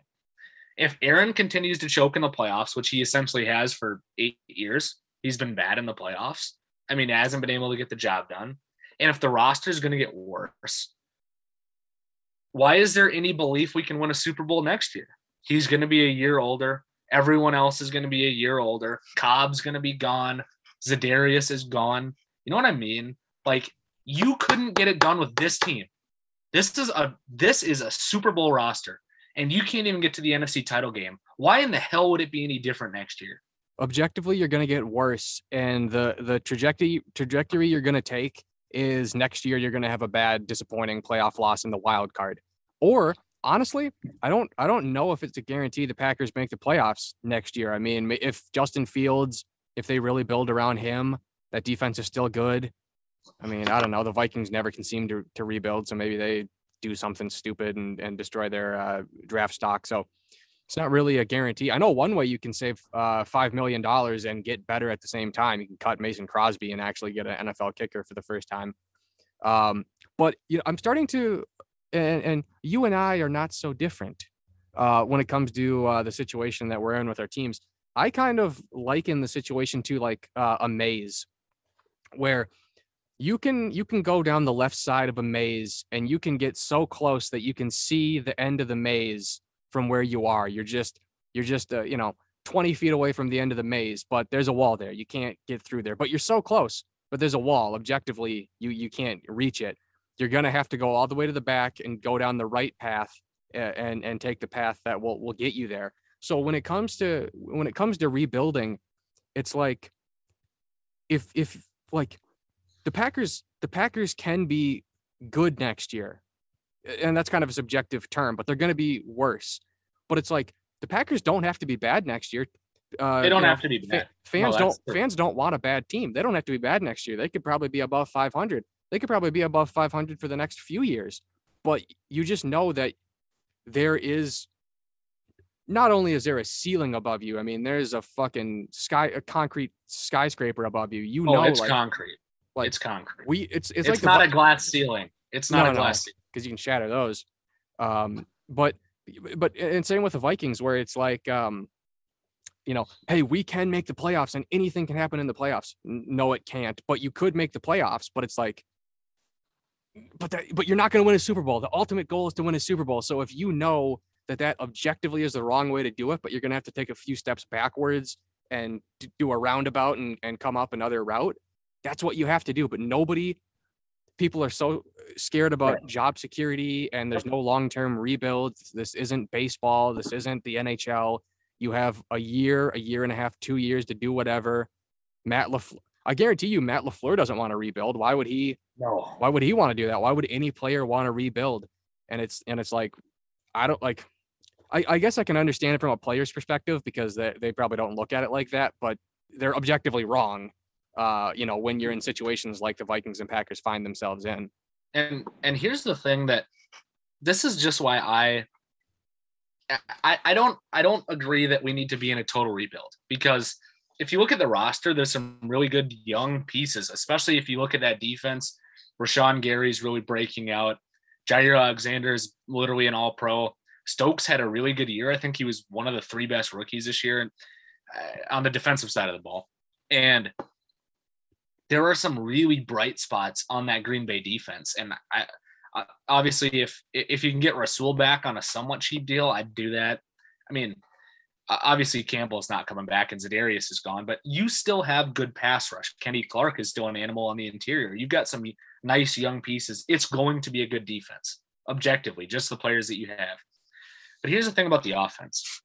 if Aaron continues to choke in the playoffs, which he essentially has for eight years, he's been bad in the playoffs. I mean, hasn't been able to get the job done. And if the roster is going to get worse, why is there any belief we can win a Super Bowl next year? He's going to be a year older. Everyone else is going to be a year older. Cobb's going to be gone. Za'Darius is gone. You know what I mean? Like you couldn't get it done with this team. This is a this is a Super Bowl roster, and you can't even get to the NFC title game. Why in the hell would it be any different next year? Objectively, you're going to get worse, and the the trajectory trajectory you're going to take is next year you're going to have a bad, disappointing playoff loss in the wild card. Or honestly, I don't I don't know if it's a guarantee the Packers make the playoffs next year. I mean, if Justin Fields, if they really build around him, that defense is still good. I mean, I don't know. The Vikings never can seem to to rebuild, so maybe they do something stupid and and destroy their uh, draft stock. So it's not really a guarantee. I know one way you can save uh, five million dollars and get better at the same time. You can cut Mason Crosby and actually get an NFL kicker for the first time. Um, but you know, I'm starting to, and, and you and I are not so different uh, when it comes to uh, the situation that we're in with our teams. I kind of liken the situation to like uh, a maze, where you can you can go down the left side of a maze and you can get so close that you can see the end of the maze from where you are. You're just you're just uh, you know 20 feet away from the end of the maze, but there's a wall there. You can't get through there, but you're so close. But there's a wall. Objectively, you you can't reach it. You're gonna have to go all the way to the back and go down the right path and and take the path that will will get you there. So when it comes to when it comes to rebuilding, it's like if if like the Packers the Packers can be good next year and that's kind of a subjective term, but they're going to be worse. But it's like the Packers don't have to be bad next year. Uh, they don't have know, to be bad. Fans no, don't true. fans don't want a bad team. They don't have to be bad next year. They could probably be above 500. They could probably be above 500 for the next few years. But you just know that there is not only is there a ceiling above you. I mean, there's a fucking sky, a concrete skyscraper above you. You oh, know, it's like, concrete. Like it's concrete. We it's it's, it's like not a glass ceiling. It's not no, a glass no, because you can shatter those. Um, but but and same with the Vikings, where it's like, um, you know, hey, we can make the playoffs, and anything can happen in the playoffs. No, it can't. But you could make the playoffs. But it's like, but that, but you're not going to win a Super Bowl. The ultimate goal is to win a Super Bowl. So if you know that that objectively is the wrong way to do it, but you're going to have to take a few steps backwards and do a roundabout and, and come up another route, that's what you have to do. But nobody people are so scared about job security and there's no long-term rebuilds. This isn't baseball. This isn't the NHL. You have a year, a year and a half, two years to do whatever. Matt LaFleur, I guarantee you, Matt LaFleur doesn't want to rebuild. Why would he? No. Why would he want to do that? Why would any player want to rebuild? And it's and it's like, I don't like. I, I guess I can understand it from a player's perspective because they, they probably don't look at it like that, but they're objectively wrong uh, you know, when you're in situations like the Vikings and Packers find themselves in. And and here's the thing that this is just why I I, I don't I don't agree that we need to be in a total rebuild because if you look at the roster, there's some really good young pieces, especially if you look at that defense. Rashan Gary's really breaking out. Jaire Alexander is literally an all pro. Stokes had a really good year. I think he was one of the three best rookies this year uh, on the defensive side of the ball. And there are some really bright spots on that Green Bay defense. And I, I obviously, if if you can get Rasul back on a somewhat cheap deal, I'd do that. I mean, obviously Campbell's not coming back and Za'Darius is gone, but you still have good pass rush. Kenny Clark is still an animal on the interior. You've got some nice young pieces. It's going to be a good defense, objectively, just the players that you have. But here's the thing about the offense.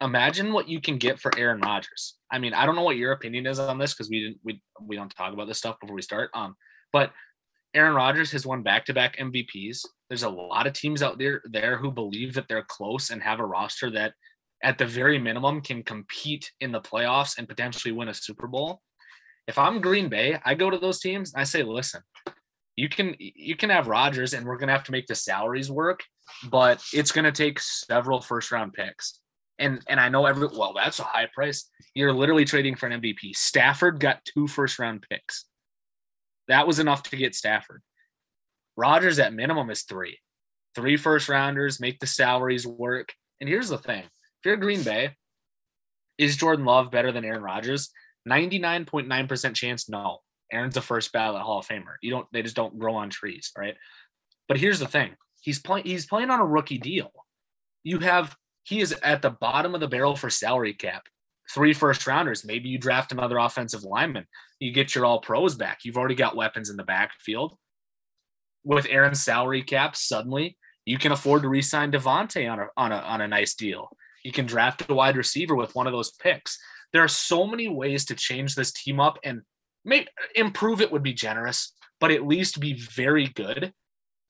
Imagine what you can get for Aaron Rodgers. I mean, I don't know what your opinion is on this because we didn't we we don't talk about this stuff before we start. Um, but Aaron Rodgers has won back-to-back MVPs. There's a lot of teams out there there who believe that they're close and have a roster that at the very minimum can compete in the playoffs and potentially win a Super Bowl. If I'm Green Bay, I go to those teams and I say, listen, you can you can have Rodgers and we're gonna have to make the salaries work, but it's gonna take several first round picks. And and I know every well, that's a high price. You're literally trading for an MVP. Stafford got two first round picks. That was enough to get Stafford. Rodgers at minimum is three. Three first rounders, make the salaries work. And here's the thing if you're Green Bay, is Jordan Love better than Aaron Rodgers? 99.9% chance, no. Aaron's a first ballot Hall of Famer. You don't, they just don't grow on trees, right? But here's the thing: he's playing, he's playing on a rookie deal. You have, he is at the bottom of the barrel for salary cap. Three first rounders. Maybe you draft another offensive lineman. You get your all pros back. You've already got weapons in the backfield. With Aaron's salary cap, suddenly you can afford to re-sign Davante on a on a on a nice deal. You can draft a wide receiver with one of those picks. There are so many ways to change this team up and make improve it would be generous, but at least be very good.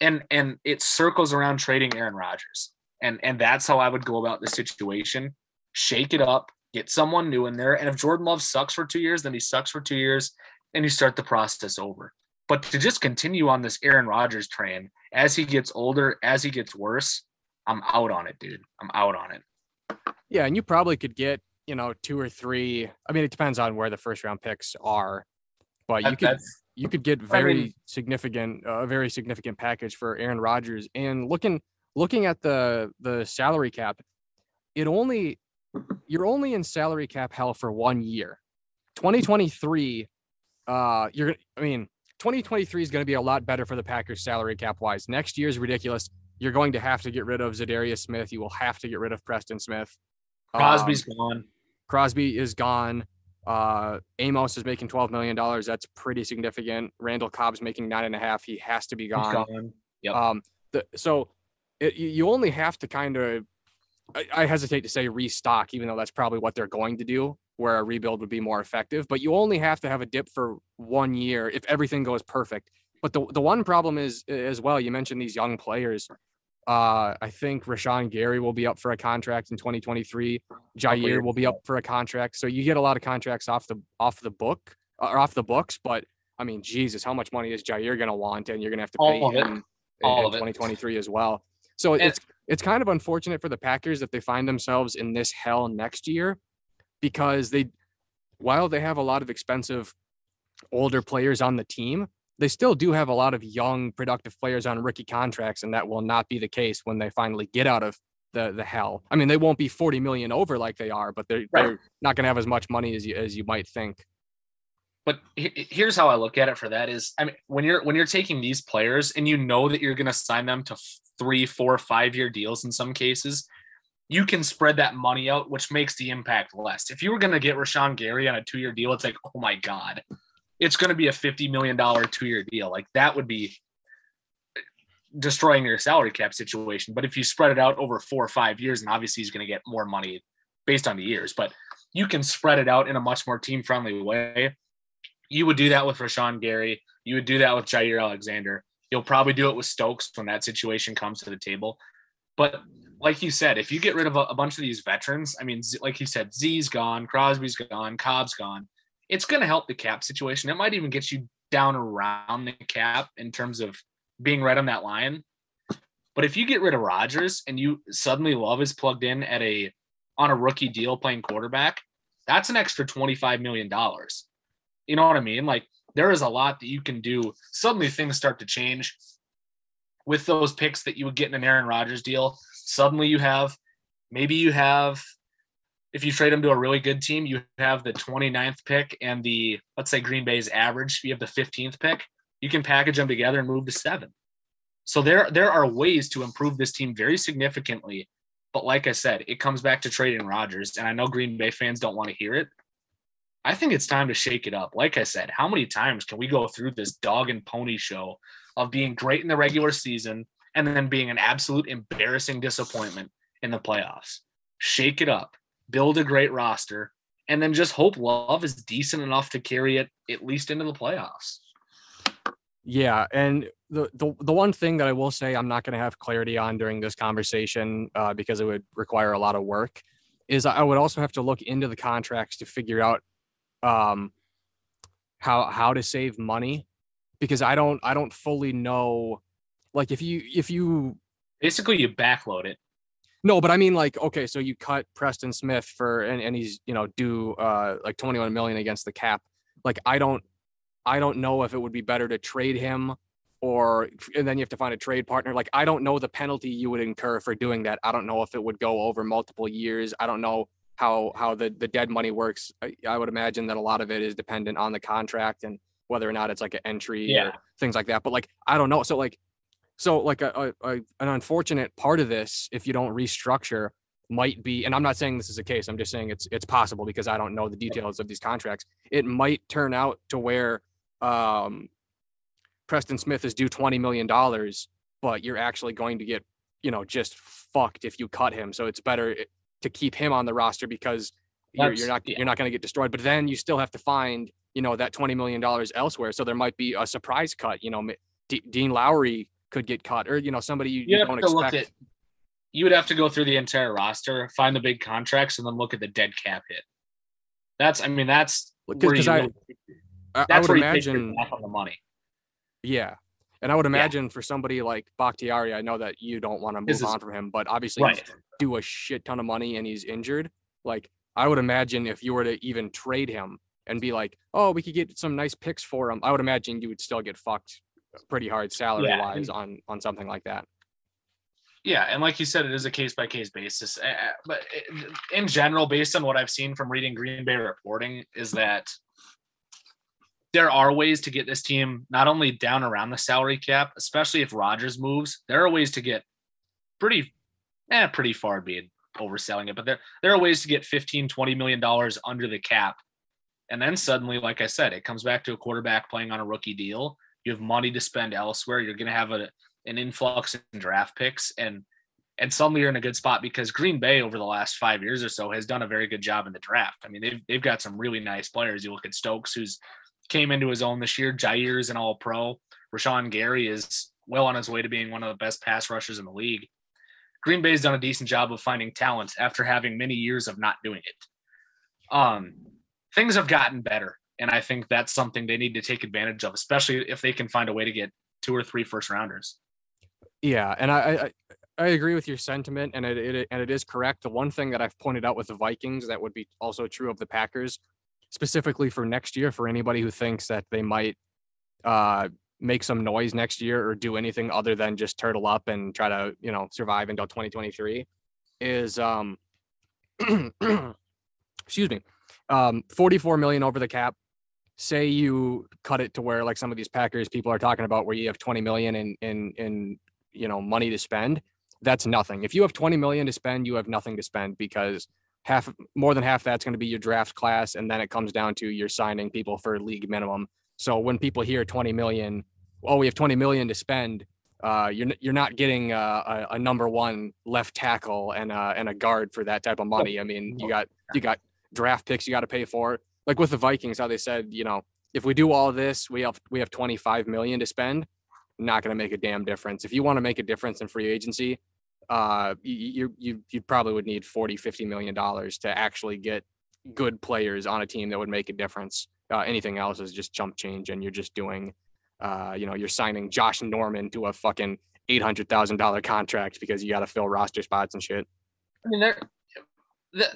And and it circles around trading Aaron Rodgers. And and that's how I would go about the situation. Shake it up, get someone new in there. And if Jordan Love sucks for two years, then he sucks for two years and you start the process over. But to just continue on this Aaron Rodgers train as he gets older, as he gets worse, I'm out on it, dude. I'm out on it. Yeah, and you probably could get, you know, two or three. I mean, it depends on where the first round picks are, but you could you could get very I mean, significant a uh, very significant package for Aaron Rodgers. And looking looking at the the salary cap, it only you're only in salary cap hell for one year. 2023 uh you're I mean 2023 is going to be a lot better for the Packers salary cap wise. Next year is ridiculous. You're going to have to get rid of Za'Darius Smith. You will have to get rid of Preston Smith. Crosby's um, gone. Crosby is gone. Uh, Amos is making twelve million dollars. That's pretty significant. Randall Cobb's making nine and a half. He has to be gone. gone. Yep. Um, the, so it, you only have to kind of. I, I hesitate to say restock, even though that's probably what they're going to do, where a rebuild would be more effective. But you only have to have a dip for one year if everything goes perfect. But the the one problem is as well. You mentioned these young players. Uh, I think Rashan Gary will be up for a contract in 2023. Jaire will be up for a contract. So you get a lot of contracts off the off the book or off the books. But I mean, Jesus, how much money is Jaire going to want? And you're going to have to pay All him in, in 2023 as well. So and, it's it's kind of unfortunate for the Packers if they find themselves in this hell next year because they, while they have a lot of expensive older players on the team, they still do have a lot of young, productive players on rookie contracts, and that will not be the case when they finally get out of the the hell. I mean, they won't be 40 million over like they are, but they're right. they're not going to have as much money as you as you might think. But here's how I look at it for that is I mean when you're when you're taking these players and you know that you're going to sign them to three, four, five year deals in some cases, you can spread that money out, which makes the impact less. If you were going to get Rashan Gary on a two year deal, it's like, oh my God, it's going to be a $50 million two year deal. Like that would be destroying your salary cap situation. But if you spread it out over four or five years, and obviously he's going to get more money based on the years, but you can spread it out in a much more team friendly way. You would do that with Rashan Gary. You would do that with Jaire Alexander. You'll probably do it with Stokes when that situation comes to the table. But like you said, if you get rid of a, a bunch of these veterans, I mean, like you said, Z's gone, Crosby's gone, Cobb's gone it's going to help the cap situation. It might even get you down around the cap in terms of being right on that line. But if you get rid of Rodgers and you suddenly Love is plugged in at a on a rookie deal playing quarterback, that's an extra $25 million. You know what I mean? Like there is a lot that you can do. Suddenly things start to change with those picks that you would get in an Aaron Rodgers deal. Suddenly you have maybe you have if you trade him to a really good team, you have the 29th pick and the let's say Green Bay's average, you have the 15th pick. You can package them together and move to seven. So there there are ways to improve this team very significantly. But like I said, it comes back to trading Rodgers, and I know Green Bay fans don't want to hear it. I think it's time to shake it up. Like I said, how many times can we go through this dog and pony show of being great in the regular season and then being an absolute embarrassing disappointment in the playoffs? Shake it up, build a great roster, and then just hope Love is decent enough to carry it at least into the playoffs. Yeah, and the, the the one thing that I will say I'm not going to have clarity on during this conversation uh, because it would require a lot of work is I would also have to look into the contracts to figure out um, how how to save money because I don't I don't fully know like if you if you basically you backload it. No but I mean like okay so you cut Preston Smith for and, and he's you know due uh like 21 million against the cap. Like I don't I don't know if it would be better to trade him or and then you have to find a trade partner. Like I don't know the penalty you would incur for doing that. I don't know if it would go over multiple years. I don't know how how the the dead money works. I, I, would imagine that a lot of it is dependent on the contract and whether or not it's like an entry yeah. or things like that. But like I don't know. So like so like a, a, a, an unfortunate part of this, if you don't restructure, might be. And I'm not saying this is a case. I'm just saying it's it's possible because I don't know the details of these contracts. It might turn out to where um, Preston Smith is due twenty million dollars, but you're actually going to get you know just fucked if you cut him. So it's better to keep him on the roster because you're, you're, not you're not going to get destroyed. But then you still have to find you know that twenty million dollars elsewhere. So there might be a surprise cut. You know, D- Dean Lowry could get cut, or you know somebody you, you, you don't expect. At, you would have to go through the entire roster, find the big contracts, and then look at the dead cap hit. That's I mean that's because I, really, I, I would imagine on the money. Yeah, and I would imagine yeah. for somebody like Bakhtiari, I know that you don't want to move on from him, but obviously right. do a shit ton of money and he's injured. Like I would imagine if you were to even trade him and be like, oh, we could get some nice picks for him, I would imagine you would still get fucked pretty hard salary yeah. wise on on something like that. Yeah, and like you said, it is a case by case basis. But eh, in general, based on what I've seen from reading Green Bay reporting, is that there are ways to get this team not only down around the salary cap, especially if Rodgers moves. There are ways to get pretty, eh, pretty far being overselling it, but there there are ways to get 15, 20 million dollars under the cap. And then suddenly, like I said, it comes back to a quarterback playing on a rookie deal. You have money to spend elsewhere. You're going to have a an influx in draft picks, and and suddenly you're in a good spot because Green Bay over the last five years or so has done a very good job in the draft. I mean, they've they've got some really nice players. You look at Stokes, who's came into his own this year. Jaire is an all pro. Rashan Gary is well on his way to being one of the best pass rushers in the league. Green Bay's done a decent job of finding talent after having many years of not doing it. Um, things have gotten better, and I think that's something they need to take advantage of, especially if they can find a way to get two or three first rounders. Yeah, and I, I I agree with your sentiment, and it, it and it is correct. The one thing that I've pointed out with the Vikings that would be also true of the Packers specifically for next year for anybody who thinks that they might uh, make some noise next year or do anything other than just turtle up and try to you know survive until 2023 is um excuse me um 44 million over the cap. Say you cut it to where like some of these packers people are talking about where you have 20 million in in in you know money to spend that's nothing. If you have 20 million to spend you have nothing to spend because half more than half that's going to be your draft class and then it comes down to you're signing people for league minimum so when people hear 20 million oh we have 20 million to spend uh, you're you're not getting a, a, number one left tackle and a, and a guard for that type of money. I mean, you got you got draft picks you got to pay for. Like with the Vikings, how they said, you know, if we do all this, we have we have 25 million to spend. Not going to make a damn difference. If you want to make a difference in free agency, uh, you, you, you probably would need 40, 50 million dollars to actually get good players on a team that would make a difference. Uh, anything else is just jump change, and you're just doing, uh, you know, you're signing Josh Norman to a fucking eight hundred thousand dollar contract because you got to fill roster spots and shit. I mean, there,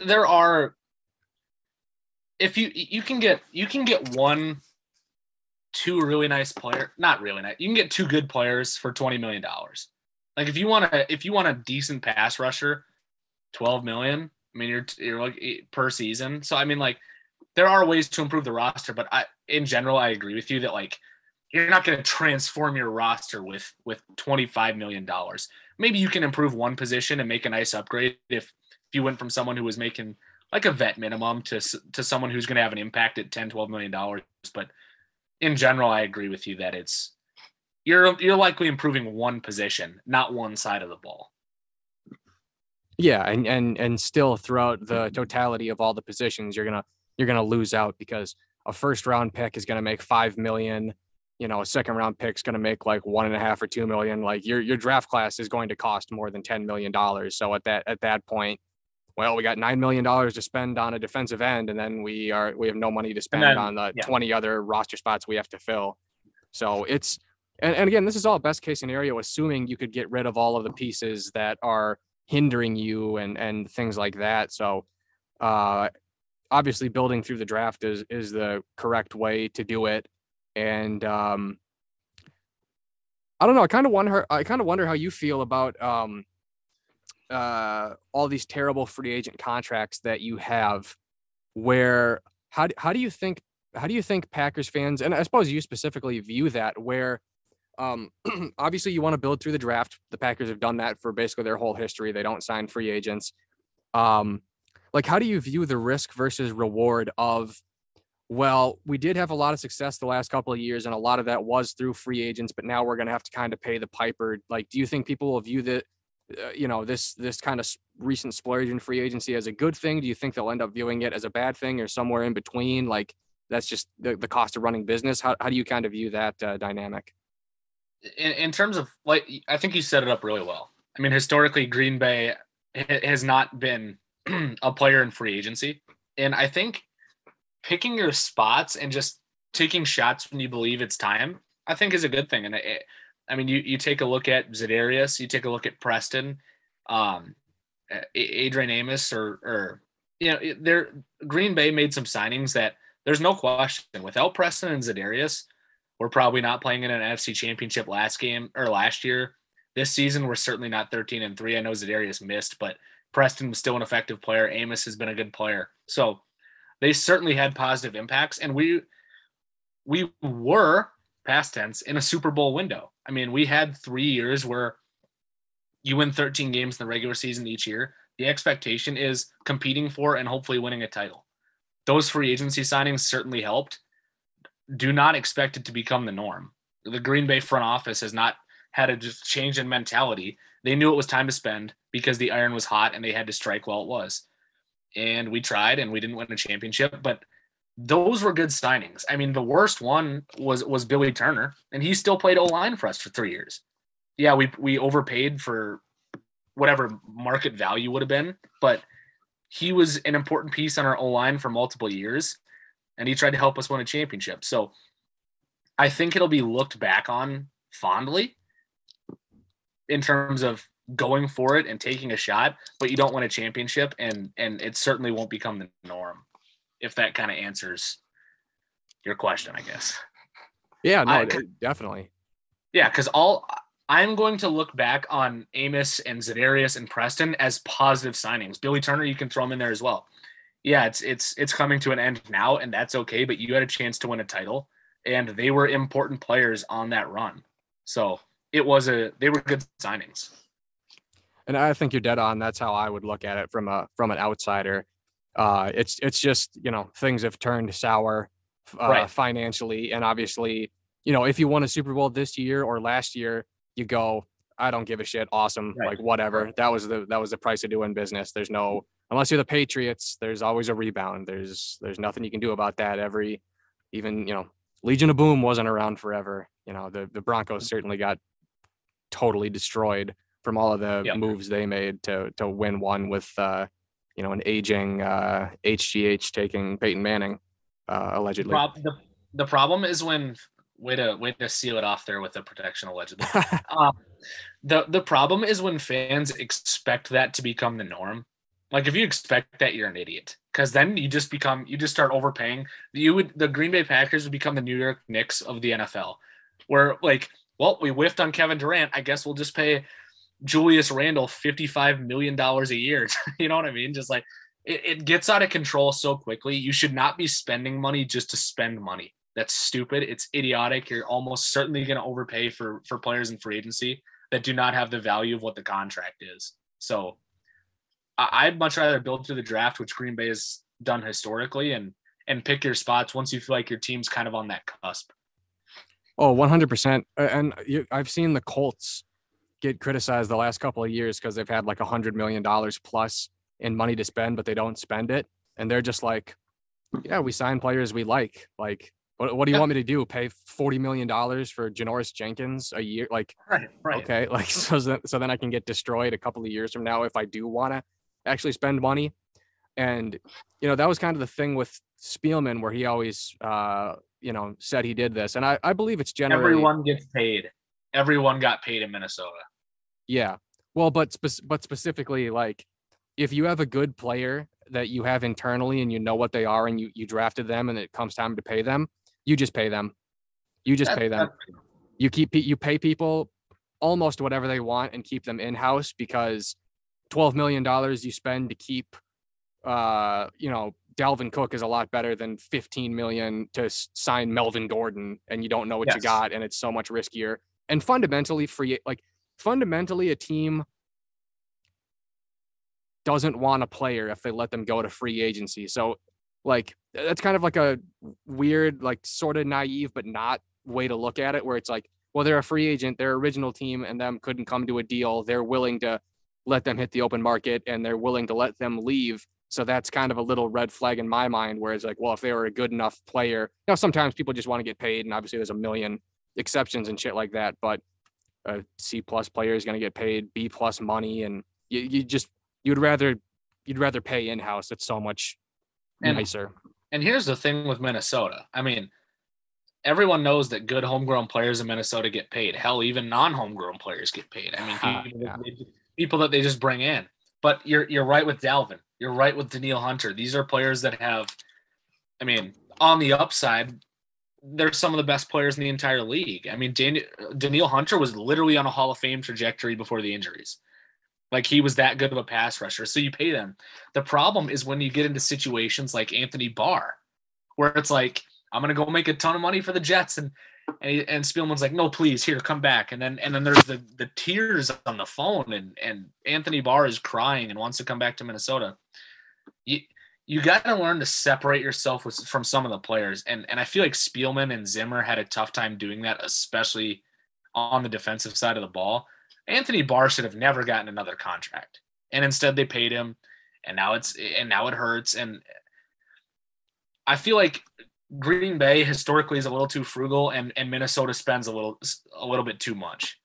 there are. If you you can get you can get one, two really nice player, not really nice. You can get two good players for twenty million dollars. Like if you want to, if you want a decent pass rusher, twelve million, I mean, you're you're like eh, per season. So I mean, like there are ways to improve the roster, but I in general I agree with you that like you're not going to transform your roster with with 25 million dollars. Maybe you can improve one position and make a nice upgrade if if you went from someone who was making like a vet minimum to to someone who's going to have an impact at 10 12 million dollars, but in general I agree with you that it's you're you're likely improving one position, not one side of the ball. Yeah, and and and still throughout the totality of all the positions, you're gonna you're gonna lose out because a first round pick is gonna make five million. You know, a second round pick is gonna make like one and a half or two million. Like your your draft class is going to cost more than ten million dollars. So at that at that point, well, we got nine million dollars to spend on a defensive end, and then we are we have no money to spend then, on the yeah. twenty other roster spots we have to fill. So it's and, and again, this is all best case scenario, assuming you could get rid of all of the pieces that are hindering you and and things like that. So uh obviously building through the draft is is the correct way to do it. And um I don't know, I kind of wonder I kind of wonder how you feel about um uh all these terrible free agent contracts that you have where how how do you think how do you think Packers fans and I suppose you specifically view that where um, obviously, you want to build through the draft. The Packers have done that for basically their whole history. They don't sign free agents. Um, like, how do you view the risk versus reward of? Well, we did have a lot of success the last couple of years, and a lot of that was through free agents. But now we're going to have to kind of pay the piper. Like, do you think people will view that, uh, you know, this this kind of recent splurge in free agency as a good thing? Do you think they'll end up viewing it as a bad thing, or somewhere in between? Like, that's just the, the cost of running business. How how do you kind of view that uh, dynamic? In, in terms of like I think you set it up really well. I mean, historically, Green Bay has not been a player in free agency, and I think picking your spots and just taking shots when you believe it's time, I think is a good thing. And it, I mean, you you take a look at Za'Darius, you take a look at Preston, um, Adrian Amos, or or you know, there Green Bay made some signings that there's no question without Preston and Za'Darius, we're probably not playing in an NFC championship last game or last year. This season, we're certainly not 13 and 3. I know Za'Darius missed, but Preston was still an effective player. Amos has been a good player. So they certainly had positive impacts. And we we were past tense in a Super Bowl window. I mean, we had three years where you win 13 games in the regular season each year. The expectation is competing for and hopefully winning a title. Those free agency signings certainly helped do not expect it to become the norm. The Green Bay front office has not had a just change in mentality. They knew it was time to spend because the iron was hot and they had to strike while it was. And we tried and we didn't win a championship, but those were good signings. I mean, the worst one was was Billy Turner, and he still played O line for us for three years. Yeah, we we overpaid for whatever market value would have been, but he was an important piece on our O line for multiple years and he tried to help us win a championship. So I think it'll be looked back on fondly in terms of going for it and taking a shot, but you don't win a championship and and it certainly won't become the norm if that kind of answers your question, I guess. Yeah, no, I- definitely. Yeah, because all I'm going to look back on Amos and Za'Darius and Preston as positive signings. Billy Turner, you can throw him in there as well. Yeah, it's it's it's coming to an end now, and that's okay. But you had a chance to win a title, and they were important players on that run. So it was a they were good signings. and I think you're dead on. That's how I would look at it from a from an outsider. Uh, it's it's just you know things have turned sour uh, Right. financially, and obviously you know if you won a Super Bowl this year or last year, you go, I don't give a shit. Awesome, Right. like whatever. That was the that was the price of doing business. There's no unless you're the Patriots. There's always a rebound. There's there's nothing you can do about that. Every even you know Legion of Boom wasn't around forever. You know the the Broncos certainly got totally destroyed from all of the Yep. moves they made to to win one with uh you know an aging uh HGH taking Peyton Manning uh allegedly. Prob- the, the problem is when way to way to seal it off there with the protection allegedly. um, the the problem is when fans expect that to become the norm. Like if you expect that, you're an idiot. Because then you just become you just start overpaying. You would the Green Bay Packers would become the New York Knicks of the NFL, where like, well, we whiffed on Kevin Durant. I guess we'll just pay Julius Randle $55 million a year. you know what I mean? Just like it, it gets out of control so quickly. You should not be spending money just to spend money. That's stupid. It's idiotic. You're almost certainly going to overpay for for players in free agency that do not have the value of what the contract is. So I'd much rather build through the draft, which Green Bay has done historically, and and pick your spots once you feel like your team's kind of on that cusp. Oh, 100%. And you, I've seen the Colts get criticized the last couple of years because they've had like a hundred million dollars plus in money to spend, but they don't spend it. And they're just like, yeah, we sign players we like. Like, what, what do you Yeah. want me to do? Pay $40 million for Janoris Jenkins a year? Like, Right, right. okay. Like, so, so then I can get destroyed a couple of years from now if I do want to actually spend money. And, you know, that was kind of the thing with Spielman where he always, uh, you know, said he did this. And I, I believe it's generally. Everyone gets paid. Everyone got paid in Minnesota. Yeah. Well, but spec- but specifically, like if you have a good player that you have internally and you know what they are and you you drafted them and it comes time to pay them, you just pay them. You just That- pay them. You keep you pay people almost whatever they want and keep them in house because twelve million dollars you spend to keep, uh, you know, Dalvin Cook is a lot better than fifteen million to sign Melvin Gordon and you don't know what you got and it's so much riskier. And fundamentally, free like fundamentally a team doesn't want a player if they let them go to free agency. So like that's kind of like a weird, like sort of naive but not way to look at it where it's like, well, they're a free agent, their original team and them couldn't come to a deal. They're willing to let them hit the open market and they're willing to let them leave. So that's kind of a little red flag in my mind, where it's like, well, if they were a good enough player, now sometimes people just want to get paid, and obviously there's a million exceptions and shit like that. But a C plus player is going to get paid B plus money, and you, you just you'd rather you'd rather pay in house. It's so much And- nicer. And here's the thing with Minnesota. I mean, everyone knows that good homegrown players in Minnesota get paid. Hell, even non-homegrown players get paid. I mean, people, yeah. they- people that they just bring in. But you're you're right with Dalvin. You're right with Danielle Hunter. These are players that have, I mean, on the upside, they're some of the best players in the entire league. I mean, Dan, Hunter was literally on a Hall of Fame trajectory before the injuries. Like he was that good of a pass rusher. So you pay them. The problem is when you get into situations like Anthony Barr, where it's like, I'm gonna go make a ton of money for the Jets, and and, he, and Spielman's like, no, please, here, come back. And then and then there's the the tears on the phone, and and Anthony Barr is crying and wants to come back to Minnesota. You you got to learn to separate yourself with, from some of the players, and and I feel like Spielman and Zimmer had a tough time doing that, especially on the defensive side of the ball. Anthony Barr should have never gotten another contract, and instead they paid him, and now it's and now it hurts. And I feel like Green Bay historically is a little too frugal, and and Minnesota spends a little a little bit too much.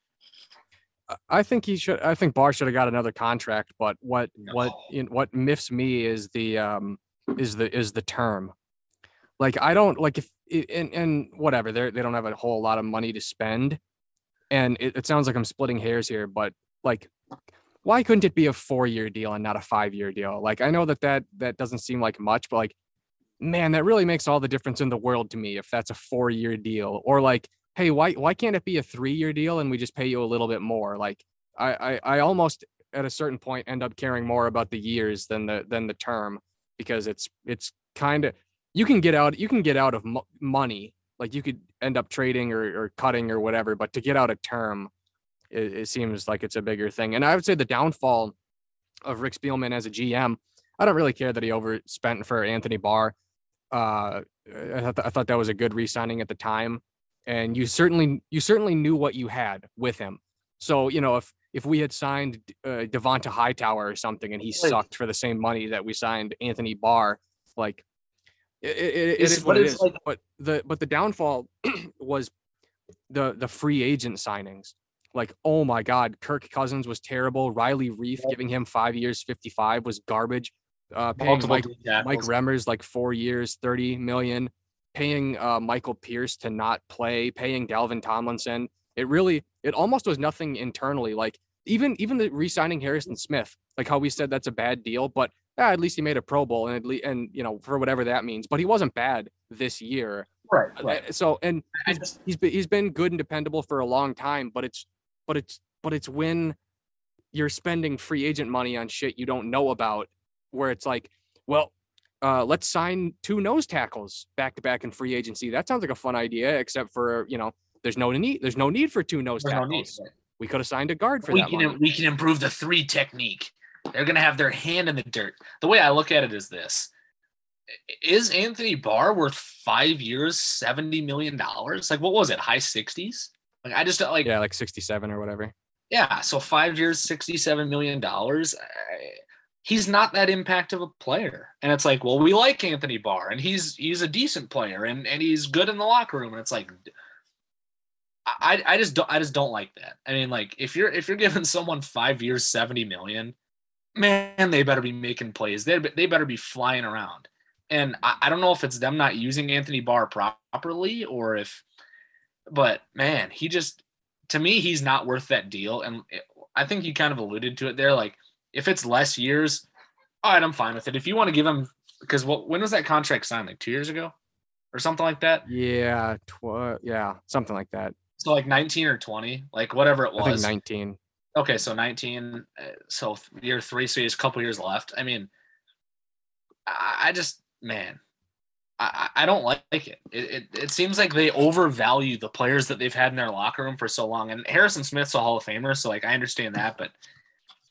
I- think he should. I think Barr should have got another contract. But what what No. you know, what miffs me is the um is the is the term. Like I don't like if and and whatever they they don't have a whole lot of money to spend, and it, it sounds like I'm splitting hairs here, but like why couldn't it be a four year deal and not a five year deal? Like I know that that that doesn't seem like much, but like man, that really makes all the difference in the world to me if that's a four year deal or like hey, why why can't it be a three year deal and we just pay you a little bit more? Like I, I I almost at a certain point end up caring more about the years than the than the term because it's it's kind of you can get out you can get out of mo- money. Like you could end up trading or, or cutting or whatever but to get out of term it, it seems like it's a bigger thing. And i would say the downfall of rick spielman as a gm i don't really care that he overspent for anthony barr uh i thought, I thought that was a good re-signing at the time. And you certainly you certainly knew what you had with him. So you know if if we had signed uh, devonta hightower or something and he sucked for the same money that we signed anthony barr like it, it, it Is- what but it's is. like- but the but the downfall was the the free agent signings. Like oh my god kirk cousins was terrible. Riley Reiff Yep. giving him five years 55 was garbage uh paying mike Mike. Remmers like four years, 30 million, paying uh, Michael Pierce to not play, paying Dalvin Tomlinson. It really, it almost was nothing internally. Like even even the re-signing Harrison Smith, like how we said that's a bad deal, but ah, at least he made a Pro Bowl and at least, and you know for whatever that means. But he wasn't bad this year. right, Uh, right. So and he's, he's been he's been good and dependable for a long time, but it's but it's but it's when you're spending free agent money on shit you don't know about where it's like well uh, let's sign two nose tackles back to back in free agency that sounds like a fun idea except for you know there's no need there's no need for two nose There's tackles need. we could have signed a guard for we that can money. we can improve the three technique. They're gonna have their hand in the dirt. The way I look at it is this: Is Anthony Barr worth five years, seventy million dollars? Like what was it, high sixties? Like I just like yeah like 67 or whatever yeah. So five years, sixty-seven million dollars. He's not that impact of a player, and it's like, well, we like Anthony Barr, and he's he's a decent player, and and he's good in the locker room, and it's like, I I just don't I just don't like that. I mean, like if you're if you're giving someone five years, seventy million, man, they better be making plays. They they better be flying around. And I, I don't know if it's them not using Anthony Barr properly or if, but man, he just to me he's not worth that deal. And it, I think you kind of alluded to it there. Like if it's less years, all right, I'm fine with it. If you want to give him because what when was that contract signed? Like two years ago or something like that. yeah tw- yeah something like that So like 19 or 20, like whatever it i think was. 19 Okay, so 19. uh, So year three, so he has a couple years left. I mean, I, just man, I, I I don't like it. It, it. it seems like they overvalue the players that they've had in their locker room for so long. And Harrison Smith's a Hall of Famer, so like I understand that, but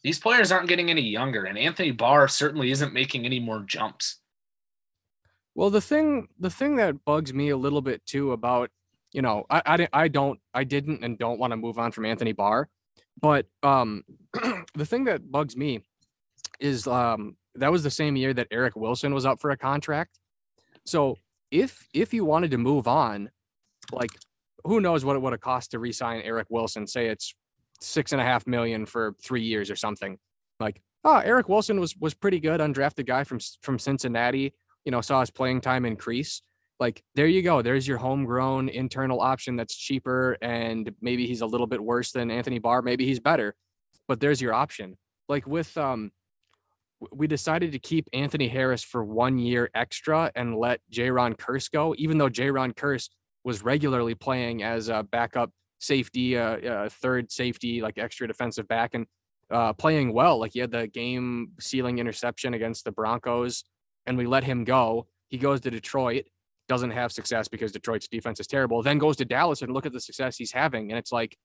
these players aren't getting any younger, and Anthony Barr certainly isn't making any more jumps. Well, the thing the thing that bugs me a little bit too about you know I I, I don't I didn't and don't want to move on from Anthony Barr, but um the thing that bugs me is um that was the same year that Eric Wilson was up for a contract. So if if you wanted to move on, like who knows what it would have cost to re-sign Eric Wilson? Say it's six and a half million for three years or something. Like oh Eric Wilson was was pretty good, undrafted guy from from Cincinnati you know, saw his playing time increase. Like, there you go. There's your homegrown internal option that's cheaper. And maybe he's a little bit worse than Anthony Barr. Maybe he's better, but there's your option. Like with, um, we decided to keep Anthony Harris for one year extra and let Jayron Kearse go, even though Jayron Kearse was regularly playing as a backup safety, uh, uh, third safety, like extra defensive back and uh, playing well. Like he had the game sealing interception against the Broncos and we let him go. He goes to Detroit, doesn't have success because Detroit's defense is terrible. Then goes to Dallas and look at the success he's having. And it's like,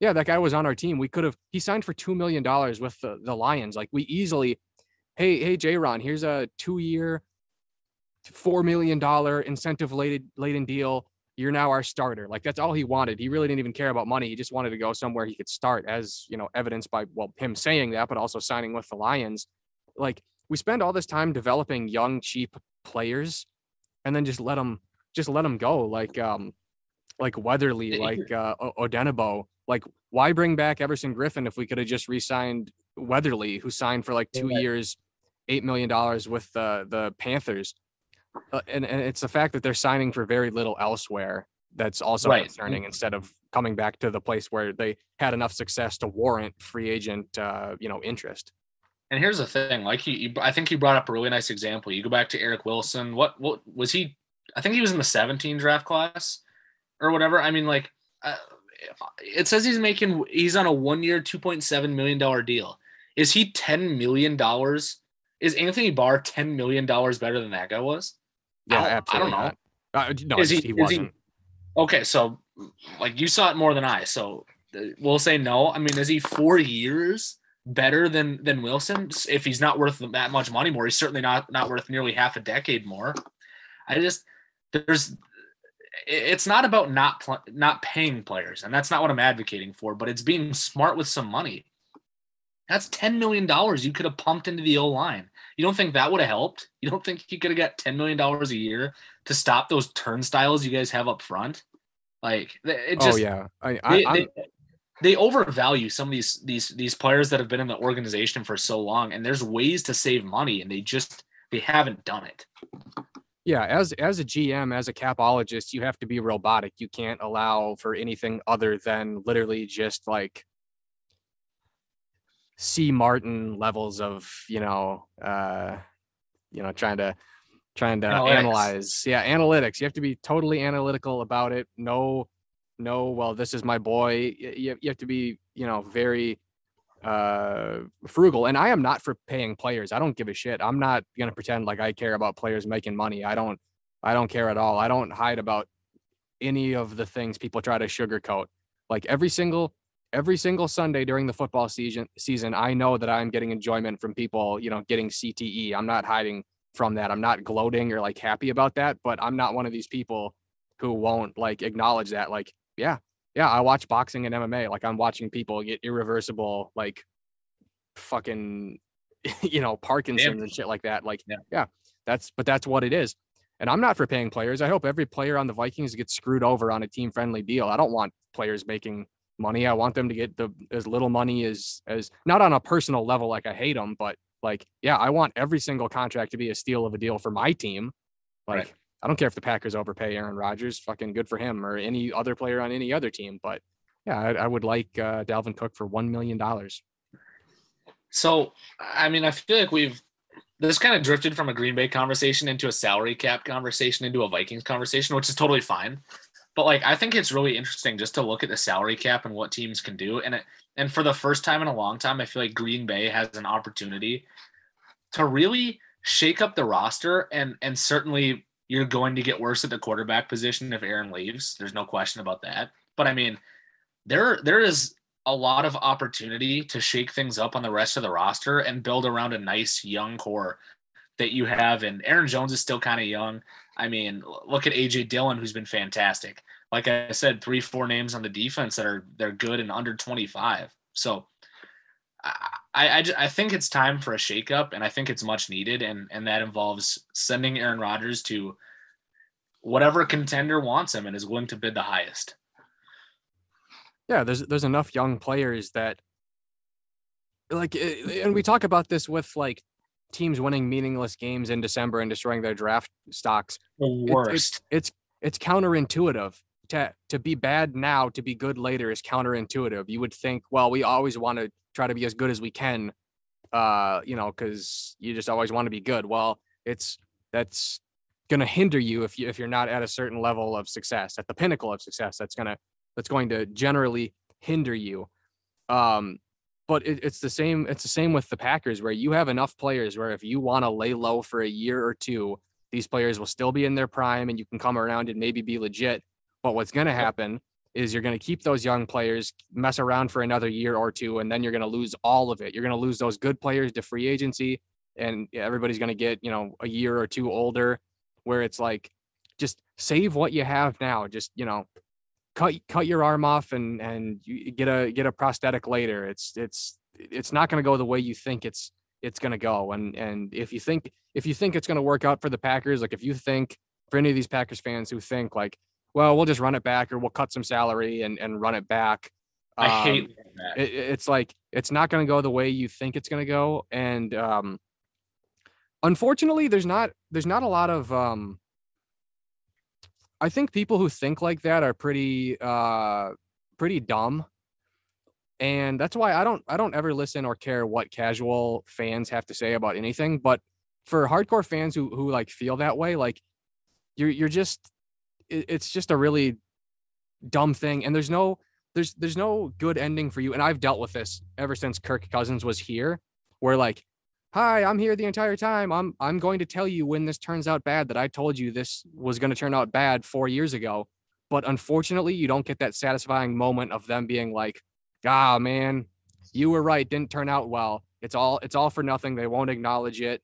yeah, that guy was on our team. We could have he signed for two million dollars with the, the Lions. Like we easily, hey, hey, Jayron, here's a two-year, four million dollar incentive laden laden deal. You're now our starter. Like that's all he wanted. He really didn't even care about money. He just wanted to go somewhere he could start, as you know, evidenced by well, him saying that, but also signing with the Lions. Like we spend all this time developing young cheap players and then just let them just let them go like um like Weatherly, like uh Odenigbo. Like why bring back Everson Griffen if we could have just re-signed Weatherly who signed for like 2 Right. years, 8 million dollars with the the Panthers. Uh, and and it's the fact that they're signing for very little elsewhere that's also Right. concerning instead of coming back to the place where they had enough success to warrant free agent uh you know interest. And here's the thing, like you, you, I think you brought up a really nice example. You go back to Eric Wilson. What, what was he? I think he was in the 17 draft class or whatever. I mean, like, uh, it says he's making, he's on a one-year, 2.7 million dollar deal. Is he 10 million dollars? Is Anthony Barr 10 million dollars better than that guy was? Yeah, I don't- I absolutely don't know. Uh, no, Is he, he- he is wasn't. Okay, so like you saw it more than I, so uh, we'll say no. I mean, is he four years better than than Wilson? If he's not worth that much money more, he's certainly not not worth nearly half a decade more. I just there's it's not about not pl- not paying players, and that's not what I'm advocating for. But it's being smart with some money. That's ten million dollars you could have pumped into the O line. You don't think that would have helped? You don't think you could have got ten million dollars a year to stop those turnstiles you guys have up front? Like it oh, just oh yeah, I, I, they, they, they overvalue some of these these these players that have been in the organization for so long, and there's ways to save money, and they just they haven't done it. yeah. As as a GM, as a capologist, you have to be robotic. You can't allow for anything other than literally just like C. Martin levels of you know, uh, you know, trying to trying to Analytics. analyze. Yeah, analytics. You have to be totally analytical about it. No, no. Well, this is my boy. You, you have to be, you know, very uh frugal and i am not for paying players i don't give a shit i'm not going to pretend like i care about players making money i don't i don't care at all i don't hide about any of the things people try to sugarcoat like every single every single sunday during the football season season i know that i'm getting enjoyment from people you know getting cte i'm not hiding from that i'm not gloating or like happy about that but i'm not one of these people who won't like acknowledge that like yeah yeah, I watch boxing and MMA. Like I'm watching people get irreversible, like fucking, you know, Parkinson's and shit like that. Like, Yeah. yeah, that's, but that's what it is. And I'm not for paying players. I hope every player on the Vikings gets screwed over on a team friendly deal. I don't want players making money. I want them to get the as little money as as not on a personal level, like I hate them, but like, yeah, I want every single contract to be a steal of a deal for my team. Like, Right. I don't care if the Packers overpay Aaron Rodgers, fucking good for him or any other player on any other team. But yeah, I, I would like uh, Dalvin Cook for one million dollars. So, I mean, I feel like we've this kind of drifted from a Green Bay conversation into a salary cap conversation into a Vikings conversation, which is totally fine. But like, I think it's really interesting just to look at the salary cap and what teams can do. And it, and for the first time in a long time, I feel like Green Bay has an opportunity to really shake up the roster. And and certainly you're going to get worse at the quarterback position if Aaron leaves. There's no question about that. But I mean, there there is a lot of opportunity to shake things up on the rest of the roster and build around a nice young core that you have. And Aaron Jones is still kind of young. I mean, look at AJ Dillon, who's been fantastic. Like I said, three, four names on the defense that are they're good and under 25. So I, I, I think it's time for a shakeup, and I think it's much needed, and and that involves sending Aaron Rodgers to whatever contender wants him and is willing to bid the highest. yeah there's there's enough young players that like eh, and we talk about this with like teams winning meaningless games in december and destroying their draft stocks The worst. it's, it's it's counterintuitive. To to be bad now to be good later is counterintuitive. You would think well we always want to try to be as good as we can uh you know because you just always want to be good. Well it's that's going to hinder you if you if you're not at a certain level of success at the pinnacle of success that's going to that's going to generally hinder you. Um but it, it's the same it's the same with the packers where you have enough players where if you want to lay low for a year or two these players will still be in their prime and you can come around and maybe be legit. But what's going to happen is you're going to keep those young players mess around for another year or two and then you're going to lose all of it. You're going to lose those good players to free agency and everybody's going to get you know a year or two older where it's like just save what you have now. Just you know cut cut your arm off and and you get a get a prosthetic later. It's it's it's not going to go the way you think it's it's going to go. And and if you think if you think it's going to work out for the packers like if you think for any of these packers fans who think like well we'll just run it back or we'll cut some salary and and run it back I um, hate that. it, it's like it's not going to go the way you think it's going to go. And um unfortunately there's not there's not a lot of um i think people who think like that are pretty uh pretty dumb. And that's why i don't i don't ever listen or care what casual fans have to say about anything. But for hardcore fans who who like feel that way like you're you're just it, it's just a really dumb thing. And there's no there's there's no good ending for you. And i've dealt with this ever since kirk cousins was here where like hi i'm here the entire time. I'm i'm going to tell you when this turns out bad that i told you this was going to turn out bad four years ago. But unfortunately you don't get that satisfying moment of them being like ah man you were right didn't turn out well. It's all it's all for nothing. They won't acknowledge it.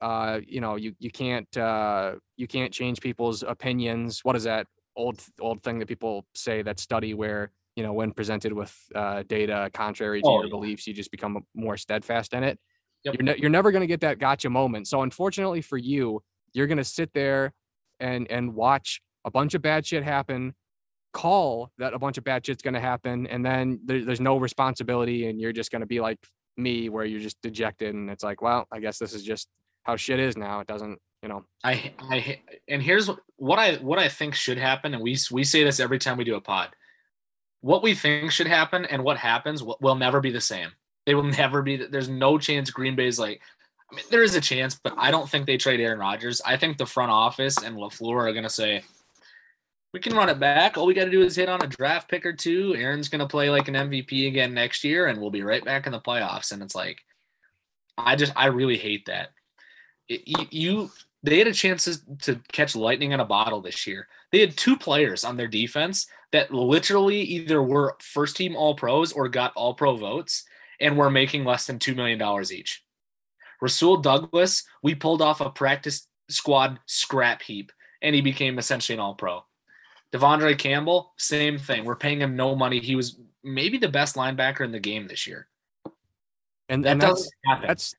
Uh you know you you can't uh you can't change people's opinions. What is that old old thing that people say that study where you know when presented with uh data contrary to Oh, your yeah. beliefs you just become more steadfast in it Yep. you're, ne- you're never going to get that gotcha moment so unfortunately for you you're going to sit there and and watch a bunch of bad shit happen call that a bunch of bad shit's going to happen and then there, there's no responsibility and you're just going to be like me where you're just dejected and it's like well i guess this is just how shit is now it doesn't you know I I and here's what- I what I think should happen, and we we say this every time we do a pod. What we think should happen and what happens will, will never be the same. They will never be. There's no chance Green Bay's like. I mean, there is a chance, but I don't think they trade Aaron Rodgers. I think the front office and Lafleur are going to say, We can run it back. All we got to do is hit on a draft pick or two. Aaron's going to play like an MVP again next year, and we'll be right back in the playoffs. And it's like, I just, I really hate that. It, you, you, they had a chance to, to catch lightning in a bottle this year. They had two players on their defense that literally either were first team All Pros or got All Pro votes and were making less than $2 million each. Rasul Douglas, we pulled off a practice squad scrap heap and he became essentially an All Pro. De'Vondre Campbell, same thing. We're paying him no money. He was maybe the best linebacker in the game this year. And, That and that's that's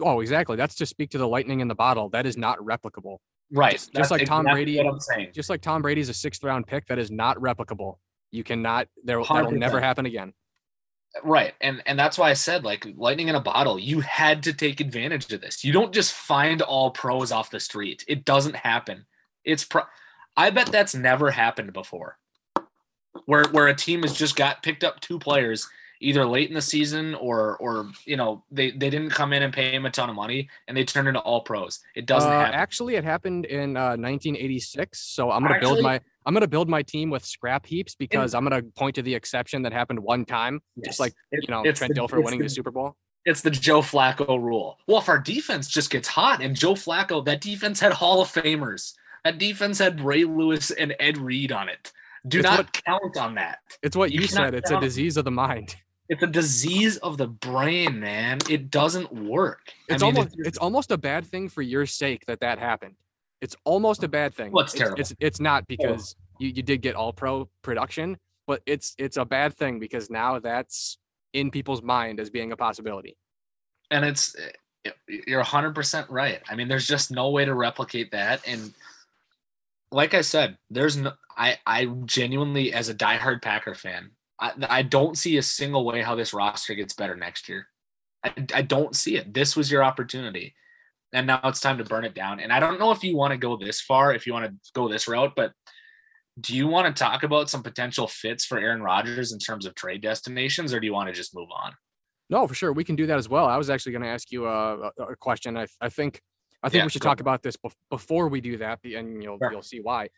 oh exactly. That's to speak to the lightning in the bottle. That is not replicable. right. just- just like Tom exactly Brady- What I'm saying. Just like Tom Brady's a sixth round pick, that is not replicable. You cannot. There that'll never happen again. Right. And and that's why I said like lightning in a bottle. You had to take advantage of this. You don't just find all pros off the street. It doesn't happen. It's pro I bet that's never happened before. Where where a team has just got picked up two players either late in the season or or you know they they didn't come in and pay him a ton of money and they turned into all pros. It doesn't Uh, happen. actually, it happened in uh, 1986. So I'm gonna build my I'm gonna build my team with scrap heaps because I'm gonna point to the exception that happened one time, Yes. just like you know it's Trent the- Dilfer winning the- the Super Bowl. it's the Joe Flacco rule. Well, if our defense just gets hot and Joe Flacco, that defense had Hall of Famers. That defense had Ray Lewis and Ed Reed on it. Do It's not what- count on that. It's what You you, said. It's a disease of the mind. It's a disease of the brain, man. It doesn't work. I It's mean, almost it's almost a bad thing for your sake that that happened. It's almost a bad thing. Well, it's it's, terrible. It's it's not because you, you did get all pro production, but it's it's a bad thing because now that's in people's mind as being a possibility. and it's you're 100% right. I mean, there's just no way to replicate that. And like I said, there's no, I, I genuinely, as a diehard Packer fan, I, I don't see a single way how this roster gets better next year. I, I don't see it. This was your opportunity. And now it's time to burn it down. And I don't know if you want to go this far, if you want to go this route, but do you want to talk about some potential fits for Aaron Rodgers in terms of trade destinations, or do you want to just move on? No, for sure, we can do that as well. I was actually going to ask you a, a, a question. I I think I think Yeah, we should talk about this bef- before we do that, and you'll Sure. you'll see why.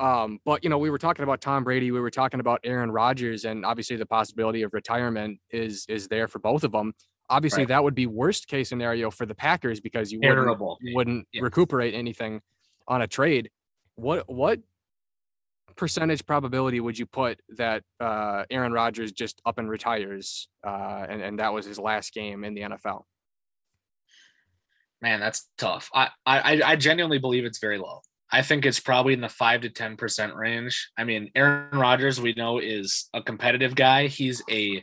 Um, but you know, we were talking about Tom Brady, we were talking about Aaron Rodgers, and obviously the possibility of retirement is is there for both of them. Obviously, Right. that would be worst case scenario for the Packers because you wouldn't, wouldn't Yes. recuperate anything on a trade. What what percentage probability would you put that uh, Aaron Rodgers just up and retires, uh, and and that was his last game in the NFL? Man, that's tough. I, I I genuinely believe it's very low. I think it's probably in the five to ten percent range. I mean, Aaron Rodgers, we know, is a competitive guy. He's a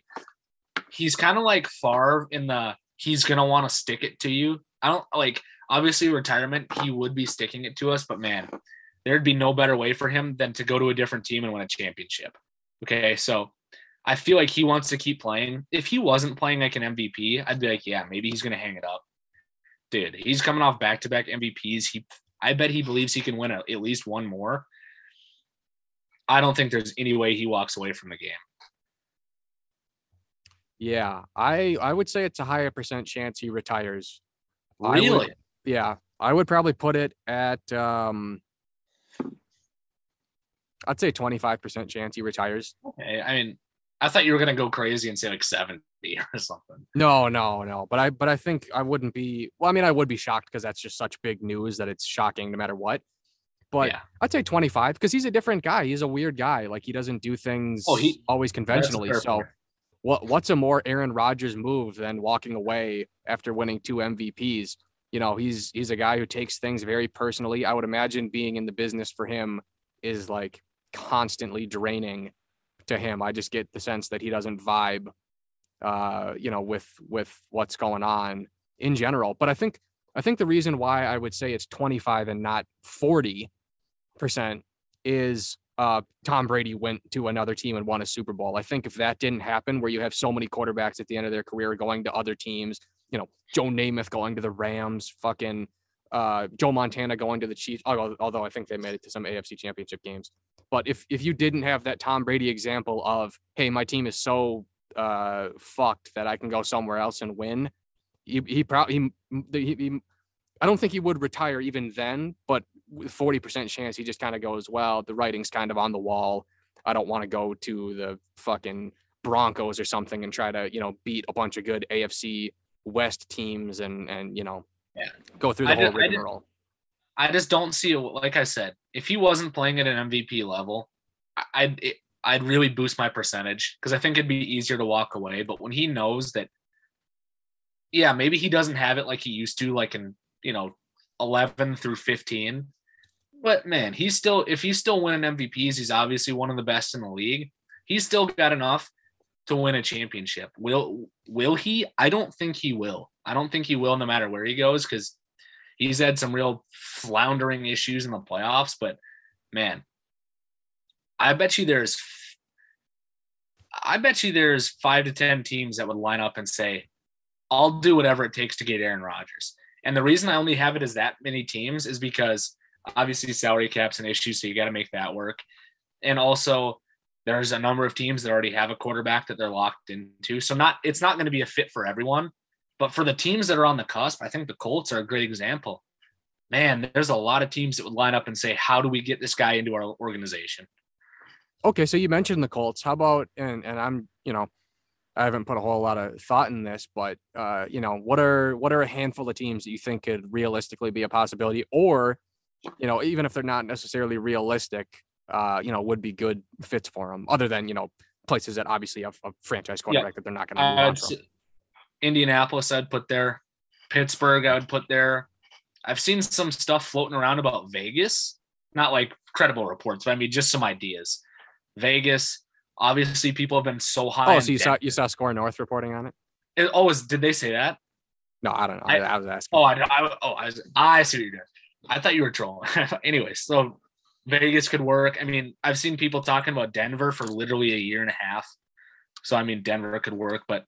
he's kind of like Favre in the he's gonna want to stick it to you. I don't like obviously retirement, he would be sticking it to us, but man, there'd be no better way for him than to go to a different team and win a championship. Okay, so I feel like he wants to keep playing. If he wasn't playing like an MVP, I'd be like, yeah, maybe he's gonna hang it up dude, he's coming off back to back MVPs. He, I bet he believes he can win at least one more. I don't think there's any way he walks away from the game. Yeah, I I would say it's a higher percent chance he retires. I would- Really? yeah, I would probably put it at um I'd say 25% chance he retires. Okay. I mean, I thought you were gonna go crazy and say like 70 or something. No, no, no. But I but I think I wouldn't be well, I mean I would be shocked because that's just such big news that it's shocking no matter what. But yeah. I'd say 25 because he's a different guy. He's a weird guy. Like he doesn't do things Oh, he- always conventionally. So. What what's a more Aaron Rodgers move than walking away after winning two MVPs? You know, he's he's a guy who takes things very personally. I would imagine being in the business for him is like constantly draining to him. I just get the sense that he doesn't vibe uh, you know, with with what's going on in general. But I think I think the reason why I would say it's 25 and not 40 percent is uh, Tom Brady went to another team and won a Super Bowl. I think if that didn't happen, where you have so many quarterbacks at the end of their career going to other teams, you know, Joe Namath going to the Rams, fucking uh, Joe Montana going to the Chiefs, although, I think they made it to some AFC championship games. But if if you didn't have that Tom Brady example of, hey, my team is so uh, fucked that I can go somewhere else and win, he he probably he, he, he I don't think he would retire even then, but forty percent chance he just kind of goes, well, the writing's kind of on the wall. I don't want to go to the fucking Broncos or something and try to you know beat a bunch of good AFC West teams and and you know Yeah. go through the I whole did- I did- I just don't see. Like I said, if he wasn't playing at an MVP level, I'd it, I'd really boost my percentage because I think it'd be easier to walk away. But when he knows that, yeah, maybe he doesn't have it like he used to, like in you know, eleven through fifteen. But man, he's still if he's still winning MVPs, he's obviously one of the best in the league. He's still got enough to win a championship. Will will he? I don't think he will. I don't think he will, no matter where he goes, because he's had some real floundering issues in the playoffs. But man, I bet you there's, I bet you there's five to ten teams that would line up and say, "I'll do whatever it takes to get Aaron Rodgers." And the reason I only have it as that many teams is because obviously salary cap's an issue, so you got to make that work. And also, there's a number of teams that already have a quarterback that they're locked into. So not it's not going to be a fit for everyone. But for the teams that are on the cusp, I think the Colts are a great example. Man, there's a lot of teams that would line up and say, "How do we get this guy into our organization?" Okay, so you mentioned the Colts. How about and and I'm you know I haven't put a whole lot of thought in this, but uh, you know what are what are a handful of teams that you think could realistically be a possibility, or you know even if they're not necessarily realistic, uh, you know would be good fits for them, other than you know places that obviously have a franchise quarterback that they're not going to move from. Indianapolis, I'd put there. Pittsburgh, I would put there. I've seen some stuff floating around about Vegas, not like credible reports, but I mean just some ideas. Vegas, obviously, people have been so high. Oh, so you saw you saw Score North reporting on it? It- Oh, did they say that? No, I don't know. I- I, I was asking. Oh, I, I oh I, was, I see what you're doing. I thought you were trolling. Anyways, so Vegas could work. I mean, I've seen people talking about Denver for literally a year and a half. So I mean, Denver could work, but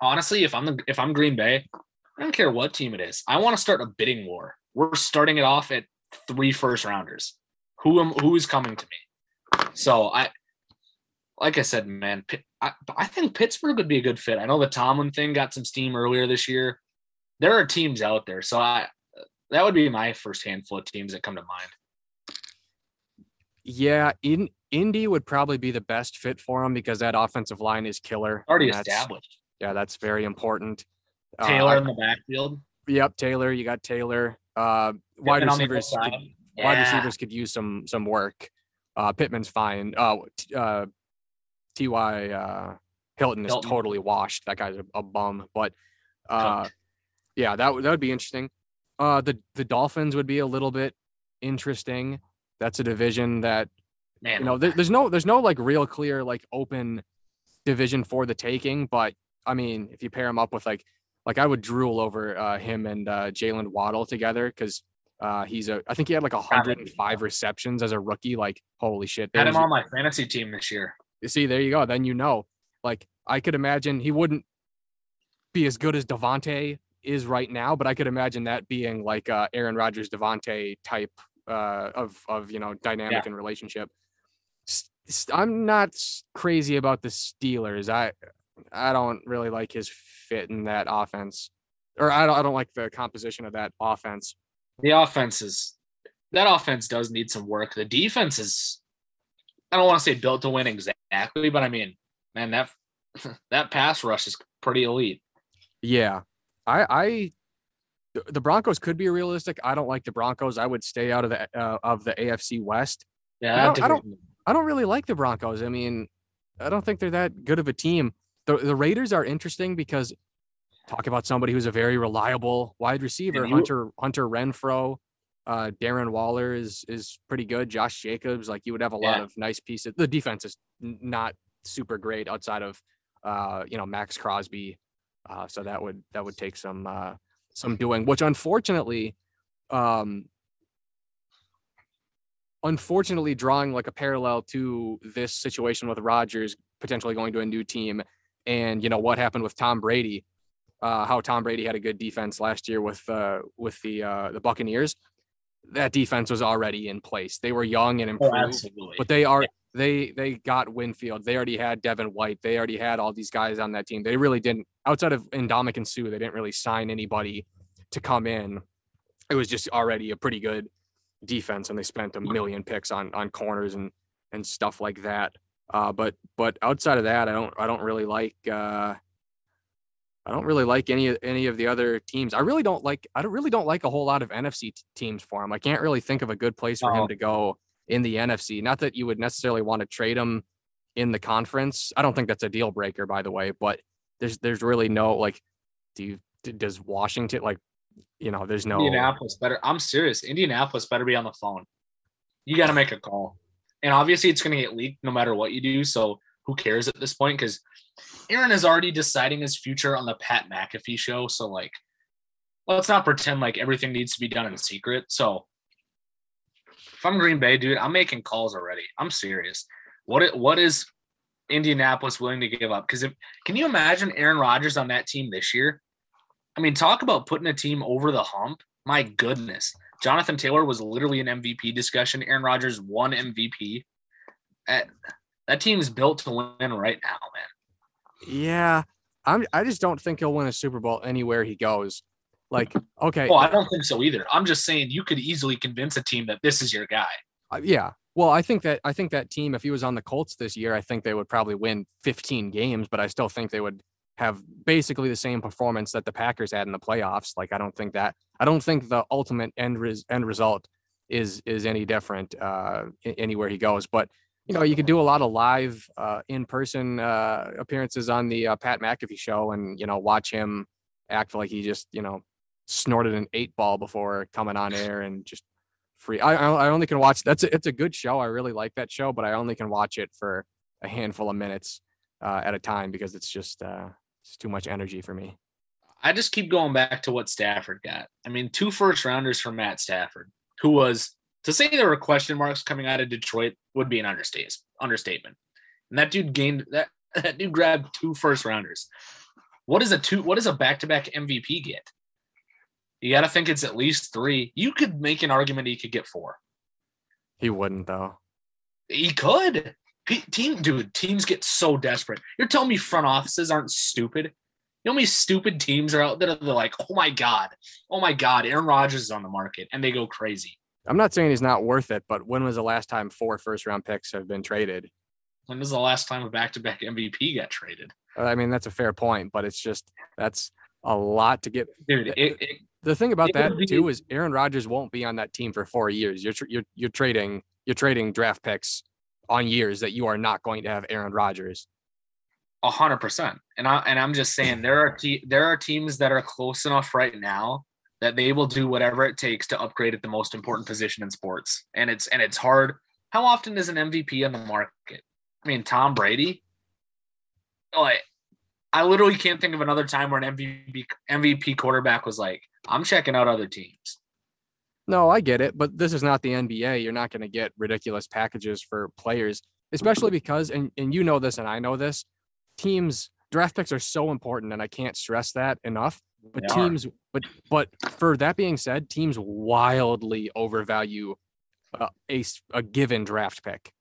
honestly, if I'm the if I'm Green Bay, I don't care what team it is. I want to start a bidding war. We're starting it off at three first rounders. Who am who is coming to me? So I, like I said, man, I, I think Pittsburgh would be a good fit. I know the Tomlin thing got some steam earlier this year. There are teams out there, so I that would be my first handful of teams that come to mind. Yeah, in Indy would probably be the best fit for him because that offensive line is killer. Already established. Yeah, that's very important. Uh, Taylor I- in the backfield. Yep, Taylor. You got Taylor. Uh, wide Pittman on the other receivers. could- Wide receivers could use some some work. Uh, Pittman's fine. Uh, t- uh, Ty uh, Hilton is Hilton. totally washed. That guy's a, a bum. But uh, yeah, that would that would be interesting. Uh, the the Dolphins would be a little bit interesting. That's a division that Man, you know there, there's no there's no like real clear like open division for the taking but i mean if you pair him up with like like i would drool over uh him and uh Jaylen Waddle together because uh he's a i think he had like 105 receptions as a rookie like holy shit had him on my fantasy team this year. see there you go then you know like i could imagine he wouldn't be as good as Davante is right now but i could imagine that being like uh aaron Rodgers Davante type uh of of you know dynamic and relationship. I'm not crazy about the steelers. I i don't really like his fit in that offense. Or i don't, I don't like the composition of that offense. The offense is that offense does need some work. The defense is I don't want to say built to win exactly, but I mean, man, that that pass rush is pretty elite. Yeah, I, I, the- Broncos could be realistic. I don't like the Broncos. I would stay out of the uh, of the AFC West. Yeah, I don't- I don't- I don't really like the Broncos. I mean, I don't think they're that good of a team. The the Raiders are interesting because talk about somebody who's a very reliable wide receiver, you- Hunter Hunter Renfrow. Uh, Darren Waller is is pretty good. Josh Jacobs, like you would have a lot Yeah. of nice pieces. The defense is not super great outside of uh, you know Maxx Crosby. Uh, so that would that would take some uh, some doing, which unfortunately, um, unfortunately, drawing like a parallel to this situation with Rodgers potentially going to a new team, and you know what happened with Tom Brady, uh, how Tom Brady had a good defense last year with uh, with the uh, the Buccaneers. That defense was already in place. They were young and Oh, improved absolutely. but they are they they got Winfield. They already had Devin White. They already had all these guys on that team. They really didn't outside of Ndamukong Suh. They didn't really sign anybody to come in. It was just already a pretty good defense and they spent a million picks on on corners and and stuff like that. Uh, but but outside of that, I don't I don't really like uh, I don't really like any any of the other teams. I really don't like I don't really don't like a whole lot of NFC t- teams for him. I can't really think of a good place for Oh. him to go in the NFC. Not that you would necessarily want to trade him in the conference. I don't think that's a deal breaker, by the way. But there's there's really no like, do you does Washington like, you know, there's no Indianapolis better. I'm serious. Indianapolis better be on the phone. You got to make a call. And obviously, it's going to get leaked no matter what you do. So who cares at this point? Because Aaron is already deciding his future on the Pat McAfee show. So, like, let's not pretend like everything needs to be done in secret. So, I'm Green Bay, dude, I'm making calls already. I'm serious. What what is Indianapolis willing to give up? Because if can you imagine Aaron Rodgers on that team this year? I mean, talk about putting a team over the hump. My goodness. Jonathan Taylor was literally an MVP discussion. Aaron Rodgers won MVP. Eh, that team's built to win right now, man. Yeah, I'm. I just don't think he'll win a Super Bowl anywhere he goes. Like, okay, Well, I don't think so either. I'm just saying you could easily convince a team that this is your guy. Uh, yeah. Well, I think that I think that team, if he was on the Colts this year, I think they would probably win 15 games, but I still think they would have basically the same performance that the Packers had in the playoffs. Like, I don't think that I don't think the ultimate end res, end result is is any different uh, anywhere he goes. But you know, you could do a lot of live uh, in person uh, appearances on the uh, Pat McAfee show, and you know, watch him act like he just you know snorted an eight ball before coming on air and just free. I I only can watch. That's a, it's a good show. I really like that show, but I only can watch it for a handful of minutes uh, at a time because it's just uh, it's too much energy for me. I just keep going back to what Stafford got. I mean, two first rounders from Matt Stafford, who was to say there were question marks coming out of Detroit would be an understatement. Understatement. And that dude gained that that dude grabbed two first rounders. What is a two? What does a back to back MVP get? You got to think it's at least three. You could make an argument he could get four. He wouldn't though. He could. Team, dude, teams get so desperate. You're telling me front offices aren't stupid? You know how many stupid teams are out there that are like, oh my God, oh my God, Aaron Rodgers is on the market and they go crazy. I'm not saying he's not worth it, but when was the last time four first round picks have been traded? When was the last time a back to back MVP got traded? Uh, I mean, that's a fair point, but it's just that's a lot to get. Dude, it, it, The thing about that too is Aaron Rodgers won't be on that team for four years. You're you're you're trading you're trading draft picks on years that you are not going to have Aaron Rodgers. A hundred percent. And I and I'm just saying there are te- there are teams that are close enough right now that they will do whatever it takes to upgrade at the most important position in sports. And it's and it's hard. How often is an MVP on the market? I mean, Tom Brady. Like, I literally can't think of another time where an MVP MVP quarterback was like, "I'm checking out other teams." No, I get it, but this is not the NBA. You're not going to get ridiculous packages for players, especially because, and, and you know this, and I know this, teams draft picks are so important, and I can't stress that enough. But They are. teams, but but for that being said, teams wildly overvalue uh, a given draft pick.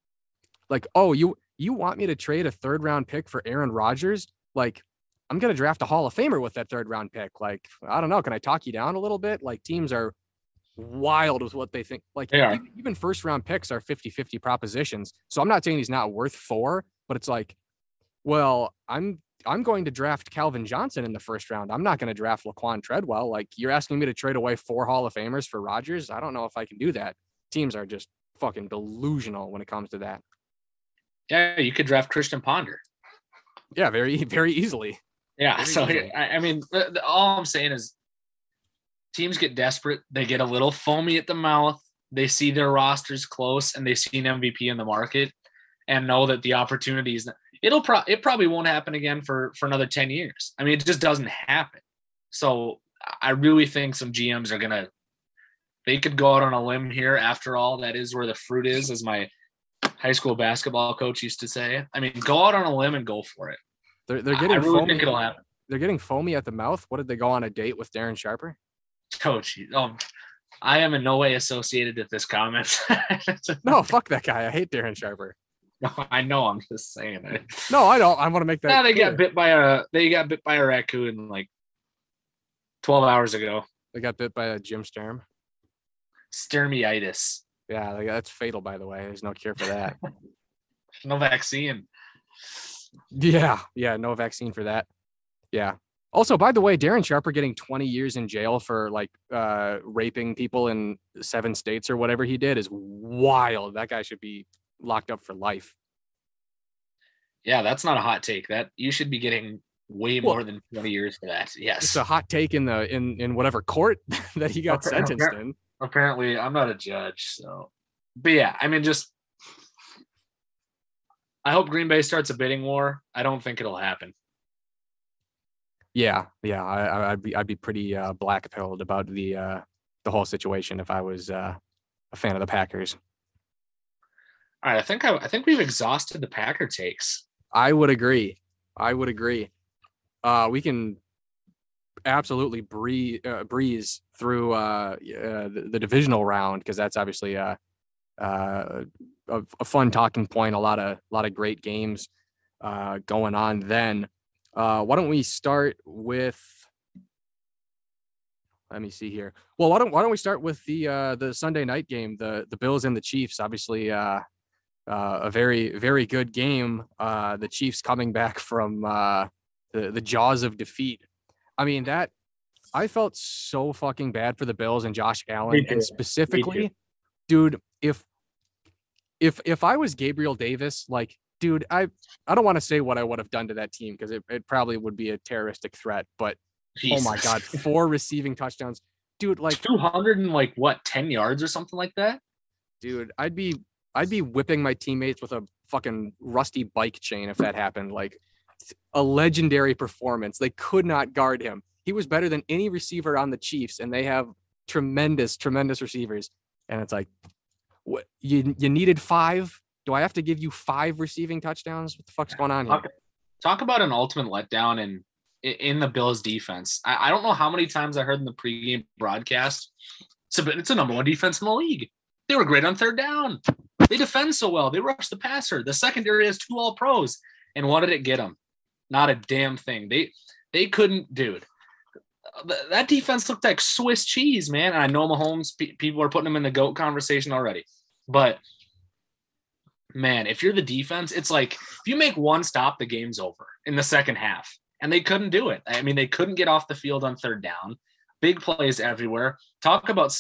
Like, oh, you you want me to trade a third round pick for Aaron Rodgers? Like, I'm gonna draft a Hall of Famer with that third round pick. Like, I don't know. Can I talk you down a little bit? Like, teams are wild with what they think. Like, They even, even first round picks are 50 50 propositions. So I'm not saying he's not worth four, but it's like, well, I'm I'm going to draft Calvin Johnson in the first round. I'm not going to draft Laquan Treadwell. Like, you're asking me to trade away four Hall of Famers for Rodgers. I don't know if I can do that. Teams are just fucking delusional when it comes to that. Yeah, you could draft Christian Ponder. Yeah, very, very easily. Yeah. Very So I mean, the, the- all I'm saying is teams get desperate. They get a little foamy at the mouth. They see their rosters close and they see an MVP in the market and know that the opportunities it'll pro it probably won't happen again for for another 10 years. I mean, it just doesn't happen. So I really think some GMs are gonna they could go out on a limb here. After all, that is where the fruit is, as my high school basketball coach used to say. I mean, go out on a limb and go for it. They're they're I getting really foamy. think it'll happen. They're getting foamy at the mouth. What did they go on a date with Darren Sharper? Coach, um, I am in no way associated with this comment. No, fuck that guy. I hate Darren Sharper. no, I know. I'm just saying it. No, I don't. I want to make that. Yeah, they clear. got bit by a they got bit by a raccoon like 12 hours ago. They got bit by a Jim Sturm. Stermiitis. Yeah, that's fatal, by the way. There's no cure for that. No vaccine. Yeah, yeah, no vaccine for that. Yeah. Also, by the way, Darren Sharper getting 20 years in jail for like uh, raping people in seven states or whatever he did is wild. That guy should be locked up for life. Yeah, that's not a hot take. That you should be getting way Well- more than 20 years for that. Yes. It's a hot take in the in in whatever court that he got okay. sentenced in. Apparently, I'm not a judge, so but yeah, I mean just I hope Green Bay starts a bidding war. I don't think it'll happen. Yeah, yeah, I, I'd be I'd be pretty uh, black pilled about the uh, the whole situation if I was uh, a fan of the Packers. All right, I think I, I think we've exhausted the Packer takes. I would agree. I would agree. Uh, we can absolutely breeze uh, breeze through uh, uh, the, the divisional round because that's obviously uh, a, a fun talking point. A lot of a lot of great games uh, going on. Then, uh, why don't we start with? Let me see here. Well, why don't why don't we start with the uh, the Sunday night game, the the Bills and the Chiefs. Obviously, uh, uh, a very very good game. Uh, the Chiefs coming back from uh, the the jaws of defeat. I mean that I felt so fucking bad for the Bills and Josh Allen, and specifically, dude. If if if I was Gabriel Davis, like, dude, I I don't want to say what I would have done to that team because it, it probably would be a terroristic threat. But oh my god, four receiving touchdowns, dude. Like 200 and like what 10 yards or something like that. dude i'd be i'd be whipping my teammates with a fucking rusty bike chain if that happened like a legendary performance they could not guard him he was better than any receiver on the chiefs and they have tremendous tremendous receivers and it's like what you you needed five do i have to give you five receiving touchdowns what the fuck's going on here. Talk about an ultimate letdown in in the Bills defense. I, I don't know how many times I heard in the pregame broadcast. So, but it's a number one defense in the league. They were great on third down. They defend so well. They rush the passer. The secondary has two all pros. And what did it get them? Not a damn thing. They they couldn't, dude. Th- That defense looked like Swiss cheese, man. And I know Mahomes, pe- people are putting him in the GOAT conversation already. But man, if you're the defense, it's like if you make one stop, the game's over in the second half. And they couldn't do it. I mean, they couldn't get off the field on third down. Big plays everywhere. Talk about.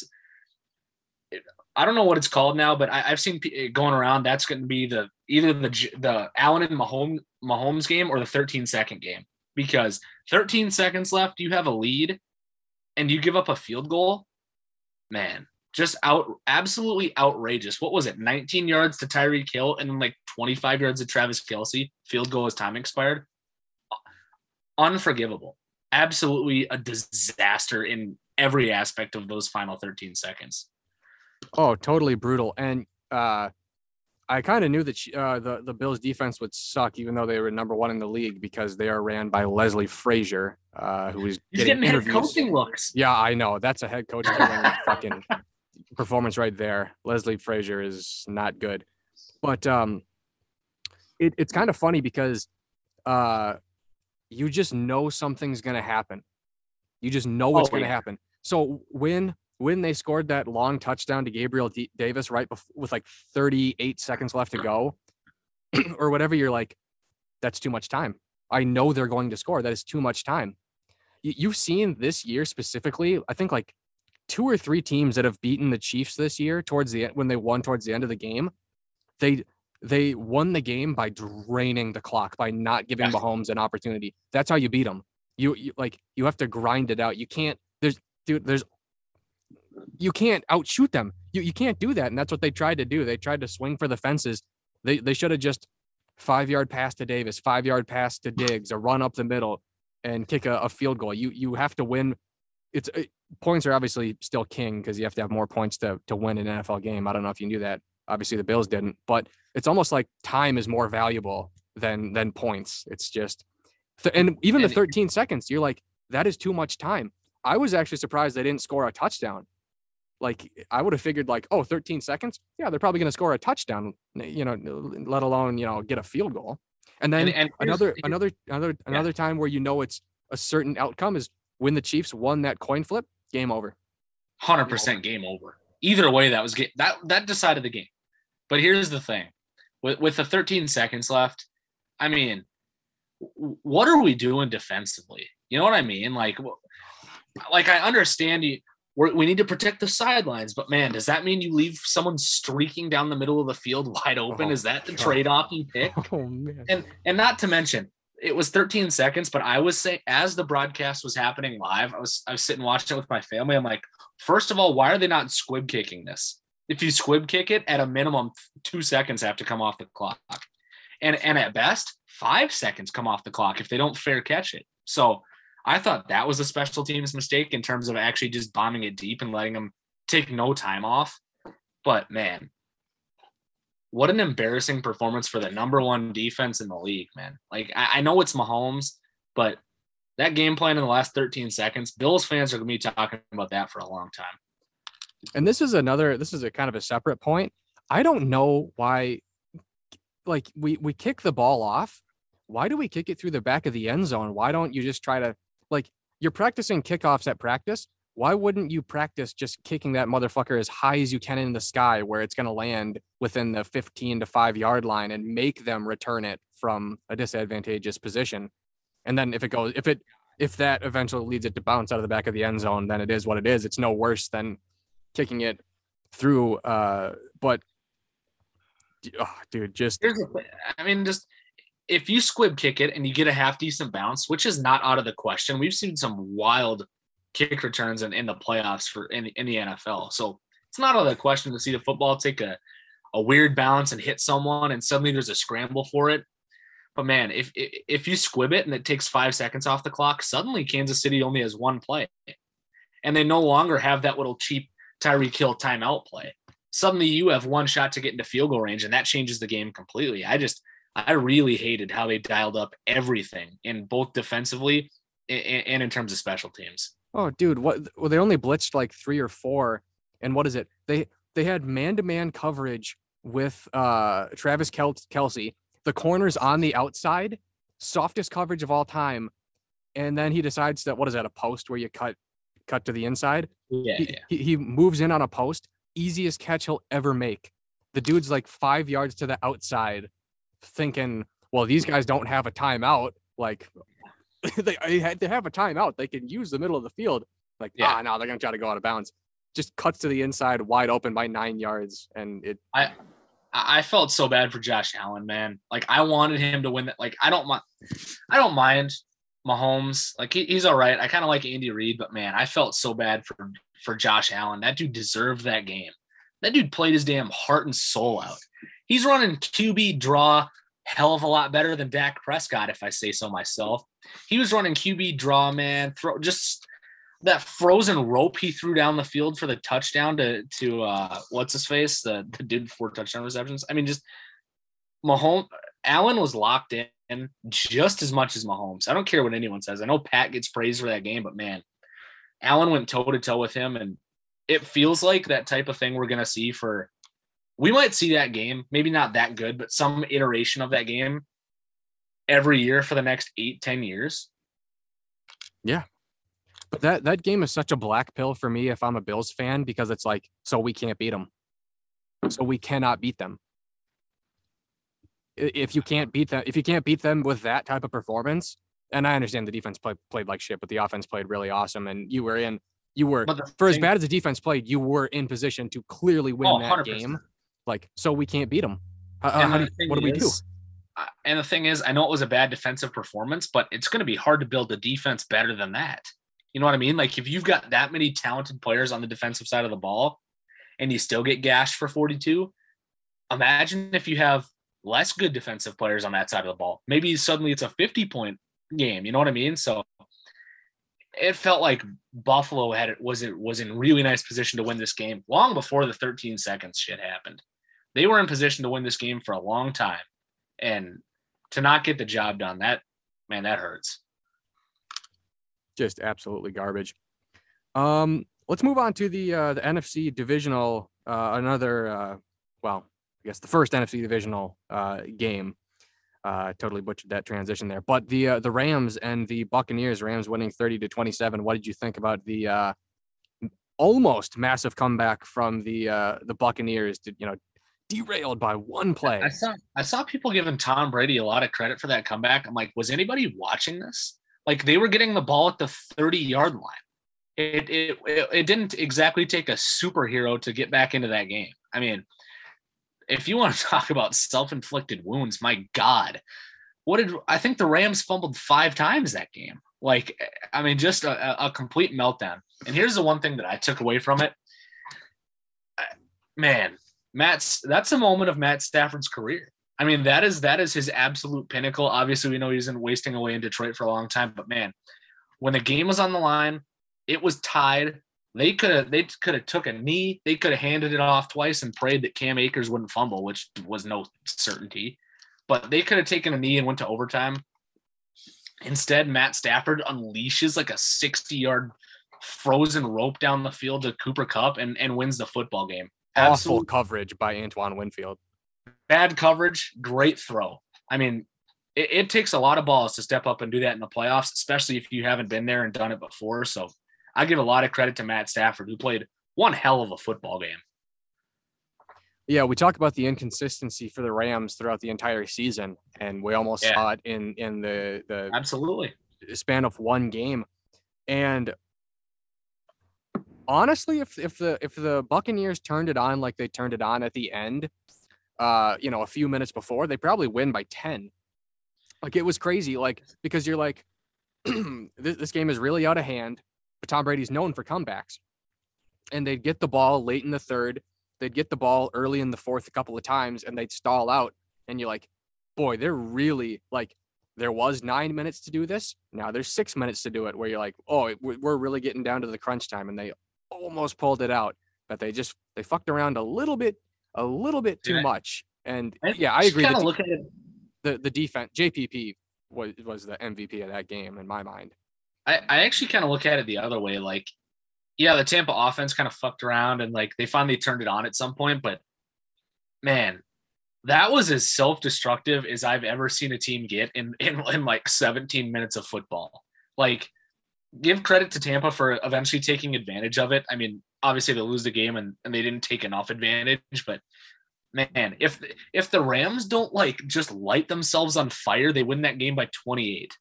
I don't know what it's called now, but I, I've seen p- going around. That's going to be the either the the Allen and Mahomes Mahomes game or the 13 second game because 13 seconds left, you have a lead, and you give up a field goal. Man, just out absolutely outrageous. What was it? 19 yards to Tyreek Hill and then like 25 yards to Travis Kelce. Field goal as time expired. Unforgivable. Absolutely a disaster in every aspect of those final 13 seconds. Oh, totally brutal. And uh, I kind of knew that sh- uh, the the Bills' defense would suck, even though they were number one in the league because they are ran by Leslie Frazier, uh, who is He's getting, getting head coaching looks. Yeah, I know. That's a head coach fucking performance right there. Leslie Frazier is not good. But um it, it's kind of funny because uh you just know something's gonna happen. You just know it's Oh, gonna yeah. happen. So when when they scored that long touchdown to Gabriel D- Davis right bef- with like 38 seconds left to go or whatever, you're like, that's too much time. I know they're going to score. That is too much time you, you've seen this year specifically, I think like two or three teams that have beaten the Chiefs this year towards the end when they won towards the end of the game. They they won the game by draining the clock by not giving Yes. Mahomes an opportunity. That's how you beat them. You, you like you have to grind it out. You can't there's dude there's you can't outshoot them. You you can't do that and that's what they tried to do. They tried to swing for the fences. They they should have just 5-yard pass to Davis, 5-yard pass to Diggs, a run up the middle and kick a, a field goal. You you have to win. It's uh, points are obviously still king because you have to have more points to to win an NFL game. I don't know if you knew that. Obviously the Bills didn't, but it's almost like time is more valuable than than points. It's just th- and even the And- 13 seconds, you're like that is too much time. I was actually surprised they didn't score a touchdown. Like I would have figured like, oh, 13 seconds. Yeah, they're probably going to score a touchdown, you know, let alone, you know, get a field goal. And then And, and another here's- another another another time where you know it's a certain outcome is when the Chiefs won that coin flip, game over. hundred percent game over. either way, that was that that decided the game. But here's the thing: with with the 13 seconds left, I mean, what are we doing defensively? You know what I mean? Like, like I understand you. We're, we need to protect the sidelines, but man, does that mean you leave someone streaking down the middle of the field wide open? Oh, Is that the trade off you pick? Oh man. and and not to mention it was 13 seconds but i was saying as the broadcast was happening live i was i was sitting watching it with my family i'm like first of all why are they not squib kicking this if you squib kick it at a minimum two seconds have to come off the clock and and at best five seconds come off the clock if they don't fair catch it so i thought that was a special teams mistake in terms of actually just bombing it deep and letting them take no time off but man what an embarrassing performance for the number one defense in the league, man. Like I, I know it's Mahomes, but that game plan in the last 13 seconds, Bills fans are gonna be talking about that for a long time. and this is another this is a kind of a separate point i don't know why like we we kick the ball off why do we kick it through the back of the end zone why don't you just try to like you're practicing kickoffs at practice why wouldn't you practice just kicking that motherfucker as high as you can in the sky where it's going to land within the 15 to 5 yard line and make them return it from a disadvantageous position and then if it goes if it if that eventually leads it to bounce out of the back of the end zone then it is what it is it's no worse than kicking it through. Uh, but oh, dude, just Here's the. I mean, just if you squib kick it and you get a half decent bounce, which is not out of the question. We've seen some wild kick returns in, in the playoffs for in, in the NFL. So it's not out of the question to see the football take a, a weird bounce and hit someone and suddenly there's a scramble for it. But man, if if you squib it and it takes five seconds off the clock, suddenly Kansas City only has one play. And they no longer have that little cheap Tyreek Hill timeout play. Suddenly you have one shot to get into field goal range, and that changes the game completely. I just I really hated how they dialed up everything in both defensively and, in terms of special teams. oh, dude, what? Well, they only blitzed like three or four, and what is it? They they had man to man coverage with uh Travis Kel- Kelce, the corners on the outside, softest coverage of all time, and then he decides that what is that a post where you cut cut to the inside? Yeah, he, yeah. he, he moves in on a post, easiest catch he'll ever make. The dude's like five yards to the outside, thinking, well, these guys don't have a timeout. Like they, had- they have a timeout. They can use the middle of the field. Like, Yeah. ah, no, they're gonna try to go out of bounds. Just cuts to the inside, wide open by nine yards, and it. I I felt so bad for Josh Allen, man. Like I wanted him to win that. Like I don't mind, I don't mind Mahomes. Like he, he's all right. I kind of like Andy Reid, but man, I felt so bad for for Josh Allen. That dude deserved that game. That dude played his damn heart and soul out. He's running QB draw hell of a lot better than Dak Prescott, if I say so myself. He was running QB draw, man. Throw just that frozen rope he threw down the field for the touchdown to to uh what's his face the, the dude for touchdown receptions. I mean, just Mahomes Allen was locked in just as much as Mahomes. I don't care what anyone says. I know Pat gets praised for that game, but man, Allen went toe to toe with him, and it feels like that type of thing we're gonna see for. We might see that game, maybe not that good, but some iteration of that game every year for the next eight, ten years. Yeah. But that that game is such a black pill for me if I'm a Bills fan because it's like, so we can't beat them, so we cannot beat them. If you can't beat them, if you can't beat them with that type of performance, and I understand the defense played played like shit, but the offense played really awesome, and you were in, you were for as bad as the defense played, you were in position to clearly win Oh, that 100%. game. Like, so we can't beat them. How, how do, what do we do? uh, And the thing is, I know it was a bad defensive performance, but it's going to be hard to build a defense better than that. You know what I mean? Like if you've got that many talented players on the defensive side of the ball, and you still get gashed for 42, imagine if you have less good defensive players on that side of the ball. Maybe suddenly it's a 50 point game. You know what I mean? So it felt like Buffalo had it was it was in really nice position to win this game long before the 13 seconds shit happened. They were in position to win this game for a long time, and to not get the job done, that man, that hurts. just absolutely garbage. Um, let's move on to the uh, the NFC divisional. Uh, another, uh, well, I guess the first NFC divisional uh, game. Uh, totally butchered that transition there, but the uh, the Rams and the Buccaneers. Rams winning thirty to twenty seven. What did you think about the uh, almost massive comeback from the uh, the Buccaneers. Did you know derailed by one play? I saw I saw people giving Tom Brady a lot of credit for that comeback. I'm like, was anybody watching this? Like they were getting the ball at the 30 yard line. It it it, it didn't exactly take a superhero to get back into that game. I mean, if you want to talk about self-inflicted wounds, my God, what did I think the Rams fumbled five times that game? Like, eh, I mean, just a, a complete meltdown. And here's the one thing that I took away from it. Man, Matt's that's a moment of Matt Stafford's career. I mean, that is that is his absolute pinnacle. Obviously, we know he's been wasting away in Detroit for a long time, but man, when the game was on the line, it was tied. They could have they could have took a knee. They could have handed it off twice and prayed that Cam Akers wouldn't fumble, which was no certainty. But they could have taken a knee and went to overtime. Instead, Matt Stafford unleashes like a 60 yard frozen rope down the field to Cooper Kupp and, and wins the football game. Awful coverage by Antoine Winfield. bad coverage, great throw. I mean, it, it takes a lot of balls to step up and do that in the playoffs, especially if you haven't been there and done it before. So I give a lot of credit to Matt Stafford, who played one hell of a football game. Yeah, we talk about the inconsistency for the Rams throughout the entire season, and we almost Yeah. saw it in in the the Absolutely. span of one game. And honestly, if if the if the Buccaneers turned it on like they turned it on at the end, uh, you know, a few minutes before, they probably win by 10. Like it was crazy, like because you're like, this, this game is really out of hand, but Tom Brady's known for comebacks. And they'd get the ball late in the third, they'd get the ball early in the fourth a couple of times, and they'd stall out. And you're like, boy, they're really like there was nine minutes to do this. Now there's six minutes to do it. Where you're like, oh, we- we're really getting down to the crunch time, and they almost pulled it out, but they just they fucked around a little bit, a little bit too Yeah. much. And yeah, I agree. Kind The, of look at it. the the defense, JPP was was the MVP of that game in my mind. I, I actually kind of look at it the other way. Like, yeah, the Tampa offense kind of fucked around and like they finally turned it on at some point, but man, that was as self-destructive as I've ever seen a team get in, in in like 17 minutes of football. Like, give credit to Tampa for eventually taking advantage of it. I mean, obviously they lose the game and, and they didn't take enough advantage, but man, if if the Rams don't like just light themselves on fire, they win that game by 28.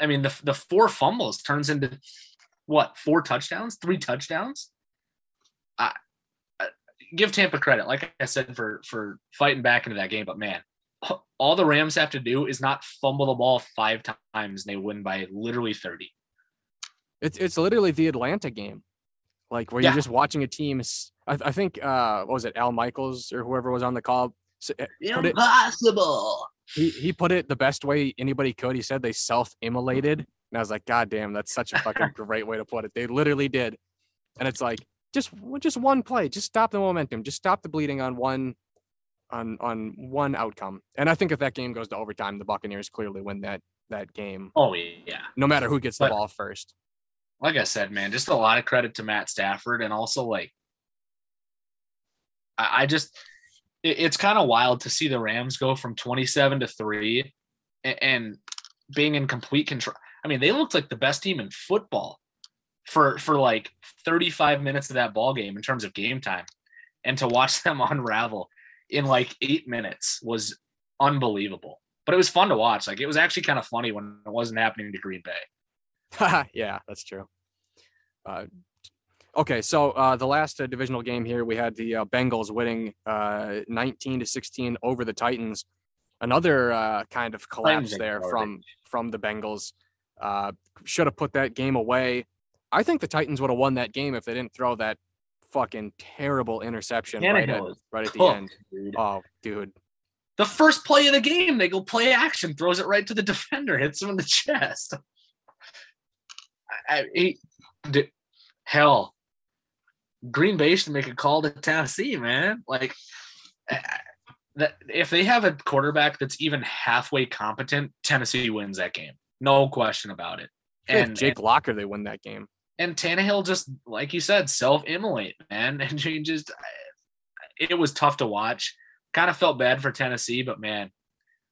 I mean, the the four fumbles turns into what? Four touchdowns, three touchdowns. I, I give Tampa credit, like I said, for for fighting back into that game. But man, all the Rams have to do is not fumble the ball five times, and they win by literally thirty. It's it's literally the Atlanta game, like where Yeah. you're just watching a team. I, I think uh, what was it Al Michaels or whoever was on the call. s- uh, it- Impossible. he he put it the best way anybody could. He said they self-immolated, and I was like, God damn, that's such a fucking great way to put it. They literally did, and it's like just just one play, just stop the momentum, just stop the bleeding on one on on one outcome. And I think if that game goes to overtime, the Buccaneers clearly win that that game, Oh yeah. no matter who gets the But- ball first. like I said, man, just a lot of credit to Matt Stafford and also like I, I just it- it's kind of wild to see the Rams go from 27 to 3 and, and being in complete control. I mean, they looked like the best team in football for for like 35 minutes of that ball game in terms of game time. And to watch them unravel in like 8 minutes was unbelievable. But it was fun to watch. Like it was actually kind of funny when it wasn't happening to Green Bay. yeah, that's true. Uh, okay, so uh, the last uh, divisional game here, we had the uh, Bengals winning uh, 19 to 16 over the Titans. Another uh, kind of collapse there from from the Bengals. Uh, should have put that game away. I think the Titans would have won that game if they didn't throw that fucking terrible interception right at, right at the cooked, end. dude. Oh, dude. The first play of the game, they go play action, throws it right to the defender, hits him in the chest. I, I- he, hell, Green Bay should make a call to Tennessee, man. Like, I- that if they have a quarterback that's even halfway competent, Tennessee wins that game, no question about it. And And Jake Locker, they win that game. And Tannehill just like you said, self-immolate, man, and he just it was tough to watch. Kind of felt bad for Tennessee, but man,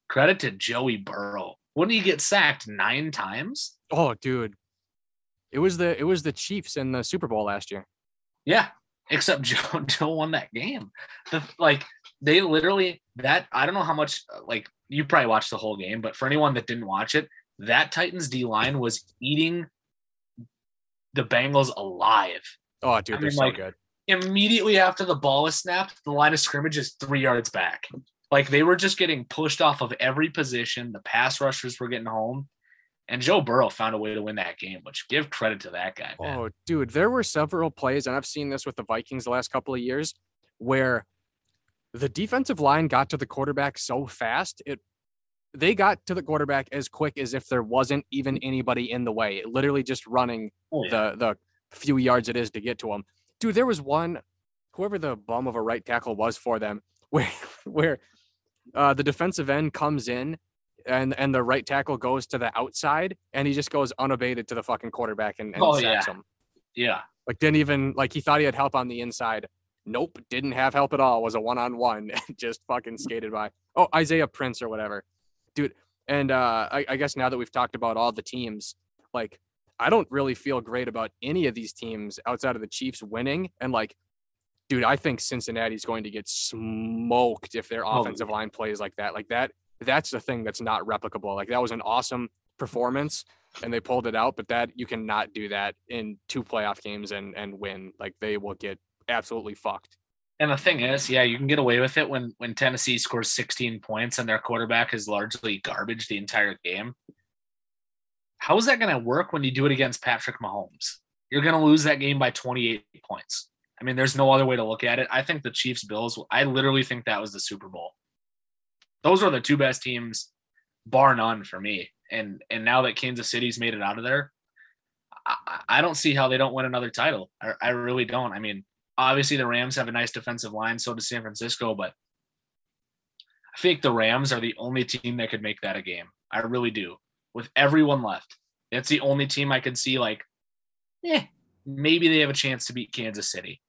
credit to Joey Burrow. Wouldn't he get sacked nine times? Oh, dude. It was the it was the Chiefs in the Super Bowl last year. Yeah, except Joe Joe won that game. The like they literally that I don't know how much like you probably watched the whole game, but for anyone that didn't watch it, that Titans D line was eating the Bengals alive. Oh, dude, I they're mean, so like, good. Immediately after the ball was snapped, the line of scrimmage is three yards back. Like they were just getting pushed off of every position. The pass rushers were getting home. And Joe Burrow found a way to win that game, which give credit to that guy. Man. Oh, dude, there were several plays, and I've seen this with the Vikings the last couple of years, where the defensive line got to the quarterback so fast, it they got to the quarterback as quick as if there wasn't even anybody in the way. Literally just running Oh, yeah. the the few yards it is to get to him. Dude, there was one, whoever the bum of a right tackle was for them, where where uh, the defensive end comes in and and the right tackle goes to the outside and he just goes unabated to the fucking quarterback and, and Oh, sacks yeah. him. yeah. Like didn't even like he thought he had help on the inside. Nope, didn't have help at all. Was a one on one, just fucking skated by. Oh, Isaiah Prince or whatever, dude. And uh, I, I guess now that we've talked about all the teams, like I don't really feel great about any of these teams outside of the Chiefs winning. And like, dude, I think Cincinnati's going to get smoked if their Oh, offensive line plays like that. Like that, that's the thing that's not replicable. Like that was an awesome performance and they pulled it out, but that you cannot do that in two playoff games and and win. Like they will get absolutely fucked. And the thing is, yeah, you can get away with it when when Tennessee scores 16 points and their quarterback is largely garbage the entire game. How is that going to work when you do it against Patrick Mahomes? You're going to lose that game by 28 points. I mean, there's no other way to look at it. I think the Chiefs Bills, I literally think that was the Super Bowl. Those are the two best teams, bar none, for me. And and now that Kansas City's made it out of there, I, I don't see how they don't win another title. I, I really don't. I mean, obviously the Rams have a nice defensive line, so does San Francisco, but I think the Rams are the only team that could make that a game. I really do. With everyone left, it's the only team I could see like, eh, maybe they have a chance to beat Kansas City.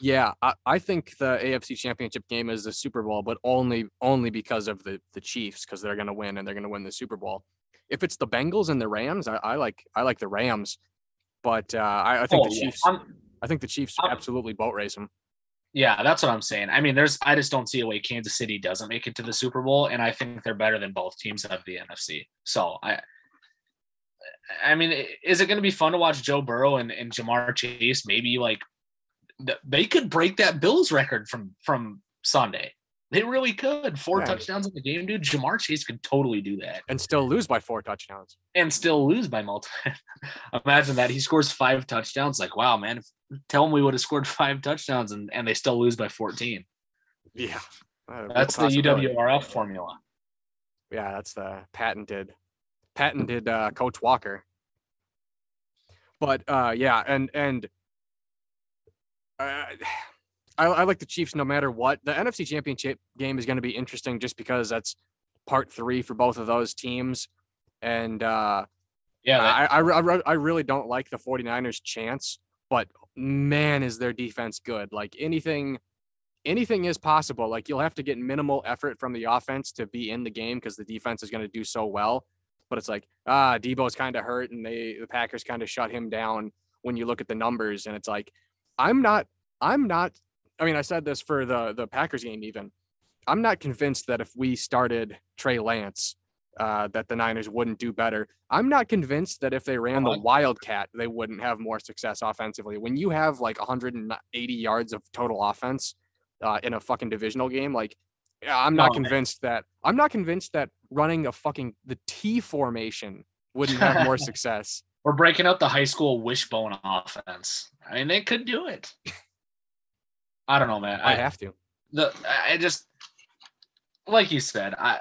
Yeah, I, I think the AFC Championship game is the Super Bowl, but only only because of the the Chiefs, because they're gonna win and they're gonna win the Super Bowl. If it's the Bengals and the Rams, I, I like I like the Rams, but uh, I, I think Oh, the. Chiefs. I'm- I think the Chiefs I'm- absolutely boat race them. yeah, that's what I'm saying. I mean, there's I just don't see a way Kansas City doesn't make it to the Super Bowl, and I think they're better than both teams of the NFC. So I. I mean, is it going to be fun to watch Joe Burrow and, and Ja'Marr Chase? Maybe like they could break that Bills record from from Sunday. They really could. Four Yeah. touchdowns in the game, dude. Ja'Marr Chase could totally do that and still lose by four touchdowns. and still lose by multiple. Imagine that he scores five touchdowns. Like, wow, man! If, tell him we would have scored five touchdowns and, and they still lose by fourteen. Yeah, That's the. UWRF formula. Yeah, that's the patented patented uh, Coach Walker. But uh, yeah, and and uh, I, I like the Chiefs no matter what. The NFC Championship game is going to be interesting just because that's part three for both of those teams, and uh, Yeah, that- I, I, I I really don't like the 49ers chance, but man, is their defense good. Like anything, anything is possible. Like you'll have to get minimal effort from the offense to be in the game because the defense is going to do so well. But it's like, ah, Deebo's kind of hurt and they, the Packers kind of shut him down when you look at the numbers. And it's like, I'm not, I'm not, I mean, I said this for the, the Packers game even. I'm not convinced that if we started Trey Lance, uh, that the Niners wouldn't do better. I'm not convinced that if they ran the Uh-huh. Wildcat, they wouldn't have more success offensively. When you have like 180 yards of total offense uh, in a fucking divisional game, like I'm not No, man. convinced that I'm not convinced that running a fucking the T formation wouldn't have more success. we're breaking out the high school wishbone offense. I mean, they could do it. I don't know, man. I I, have to. the I just like you said, I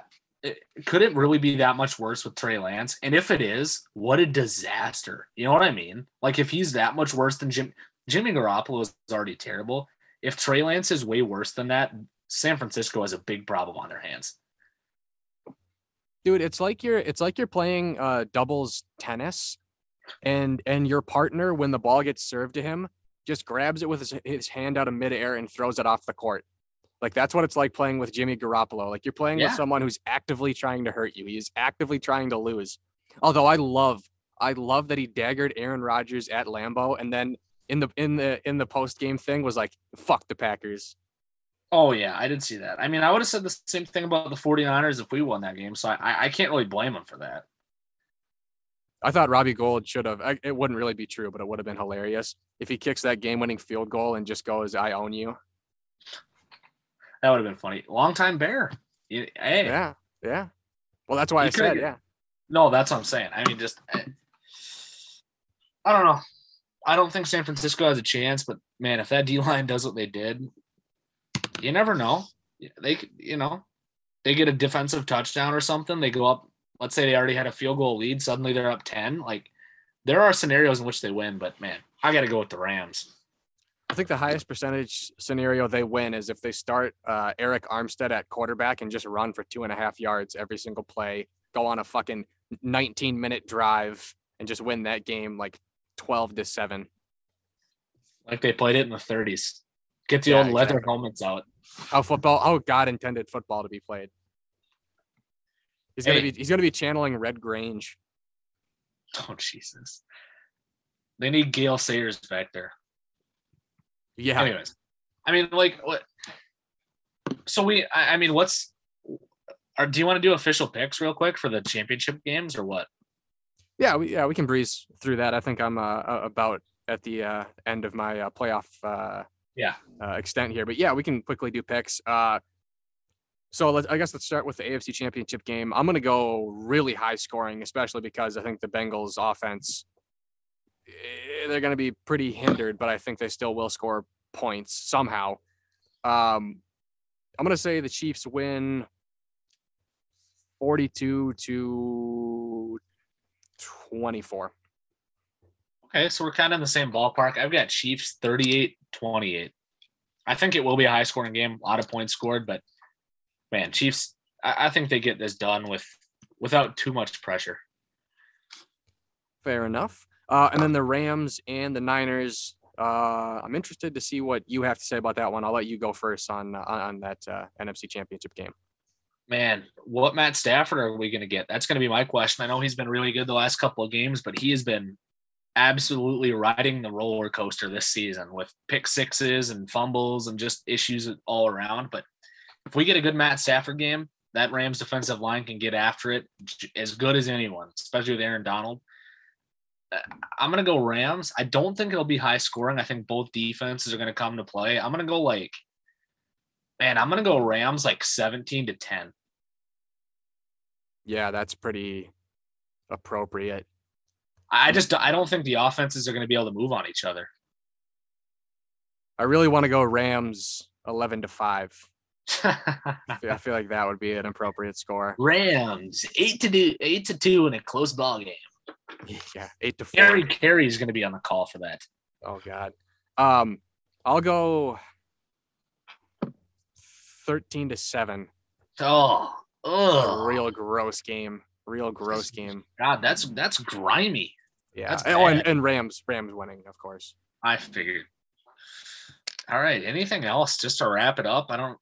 could it really be that much worse with Trey Lance? And if it is, what a disaster. You know what I mean? Like if he's that much worse than Jim Jimmy Garoppolo is already terrible. If Trey Lance is way worse than that, San Francisco has a big problem on their hands. dude it's like you're it's like you're playing uh doubles tennis and and your partner when the ball gets served to him just grabs it with his, his hand out of midair and throws it off the court like that's what it's like playing with jimmy garoppolo like you're playing Yeah. with someone who's actively trying to hurt you He is actively trying to lose although i love I love that he daggered Aaron Rodgers at Lambeau, and then in the in the in the post game thing was like, "Fuck the Packers." Oh yeah, I did see that. I mean, I would have said the same thing about the 49ers if we won that game. So I, I can't really blame him for that. I thought Robbie Gould should have. It wouldn't really be true, but it would have been hilarious if he kicks that game-winning field goal and just goes, "I own you." That would have been funny. Long time bear. Hey. Yeah, yeah. Well, that's why You I said, could've- yeah. No, that's what I'm saying. I mean, just eh, I don't know. I don't think San Francisco has a chance, but man, if that D line does what they did, you never know. They you know, they get a defensive touchdown or something. They go up. Let's say they already had a field goal lead. Suddenly they're up ten. Like there are scenarios in which they win, but man, I got to go with the Rams. I think the highest percentage scenario they win is if they start uh, Arik Armstead at quarterback and just run for two and a half yards every single play, go on a fucking 19 minute drive and just win that game like 12 to 7. Like they played it in the 30s. Get the Yeah, old leather exactly. helmets out. How football, how God intended football to be played. He's gonna be he's gonna be channeling Red Grange. Oh Jesus! They need Gale Sayers back there. Yeah. anyways i mean like what so we i, I mean what's or do you want to do official picks real quick for the championship games or what Yeah, we yeah, we can breeze through that. I think I'm uh, uh, about at the uh, end of my uh, playoff uh, Yeah. uh, extent here, but yeah, we can quickly do picks. Uh, so let's I guess let's start with the AFC Championship game. I'm gonna go really high scoring, especially because I think the Bengals offense eh, they're gonna be pretty hindered, but I think they still will score points somehow. Um, I'm gonna say the Chiefs win 42 to 24. okay so we're kind of in the same ballpark i've got chiefs 38 28 i think it will be a high scoring game a lot of points scored but man chiefs I, I think they get this done with without too much pressure Fair enough. Uh, and then the Rams and the Niners. Uh, I'm interested to see what you have to say about that one. I'll let you go first on on, that uh, NFC Championship game. man, what Matt Stafford are we going to get? That's going to be my question. I know he's been really good the last couple of games, but he has been absolutely riding the roller coaster this season with pick sixes and fumbles and just issues all around. But if we get a good Matt Stafford game, that Rams defensive line can get after it as good as anyone, especially with Aaron Donald. I'm going to go Rams. I don't think it'll be high scoring. I think both defenses are going to come to play. I'm going to go like, man, I'm going to go Rams like 17 to 10. Yeah, that's pretty appropriate. I just I don't think the offenses are going to be able to move on each other. I really want to go Rams 11 to five. I feel- I feel like that would be an appropriate score. Rams eight to do eight to two in a close ball game. Yeah, eight to four. Gary Carey is going to be on the call for that. Oh God. Um, I'll go 13 to seven. Oh, oh, real gross game. Real gross game. God, that's that's grimy. Yeah. That's oh, and, and Rams, Rams winning, of course. I figured. All right. Anything else just to wrap it up? I don't.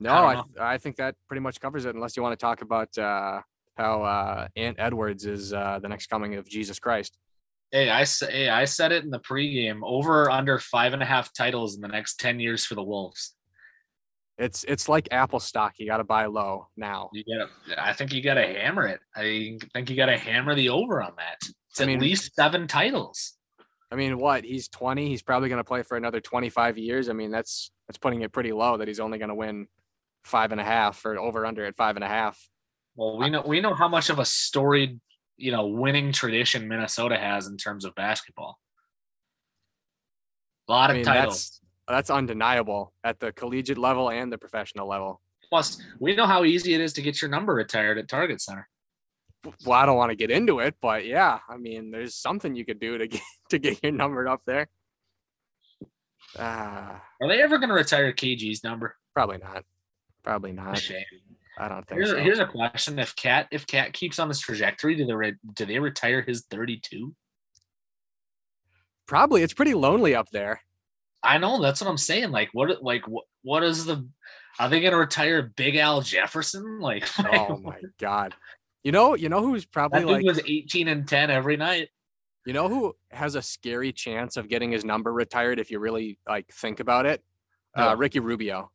No, I I, don't I think that pretty much covers it. Unless you want to talk about uh, how uh, Ant Edwards is uh, the next coming of Jesus Christ. Hey, I say hey, I said it in the pregame. Over or under five and a half titles in the next ten years for the Wolves. It's it's like Apple stock. You got to buy low now. You gotta. I think you gotta hammer it. I think you gotta hammer the over on that. It's I at mean- least seven titles. I mean, what? He's 20. He's probably going to play for another 25 years. I mean, that's that's putting it pretty low that he's only going to win five and a half or over under at five and a half. Well, we know we know how much of a storied, you know, winning tradition Minnesota has in terms of basketball. A lot I of titles. that's that's undeniable at the collegiate level and the professional level. Plus, we know how easy it is to get your number retired at Target Center. Well, I don't want to get into it, but yeah, I mean, there's something you could do to get to get your number up there. Ah, Are they ever going to retire KG's number? probably not. Probably not. shame. I don't think Here's, so. here's a question: If Cat if Cat keeps on this trajectory, do they re- do they retire his 32? Probably it's pretty lonely up there. I know that's what I'm saying. Like, what like what what is the? Are they going to retire Big Al Jefferson? Like, Oh my god. You know, you know who's probably That like was 18 and 10 every night. You know who has a scary chance of getting his number retired if you really like think about it? Uh, Ricky Rubio.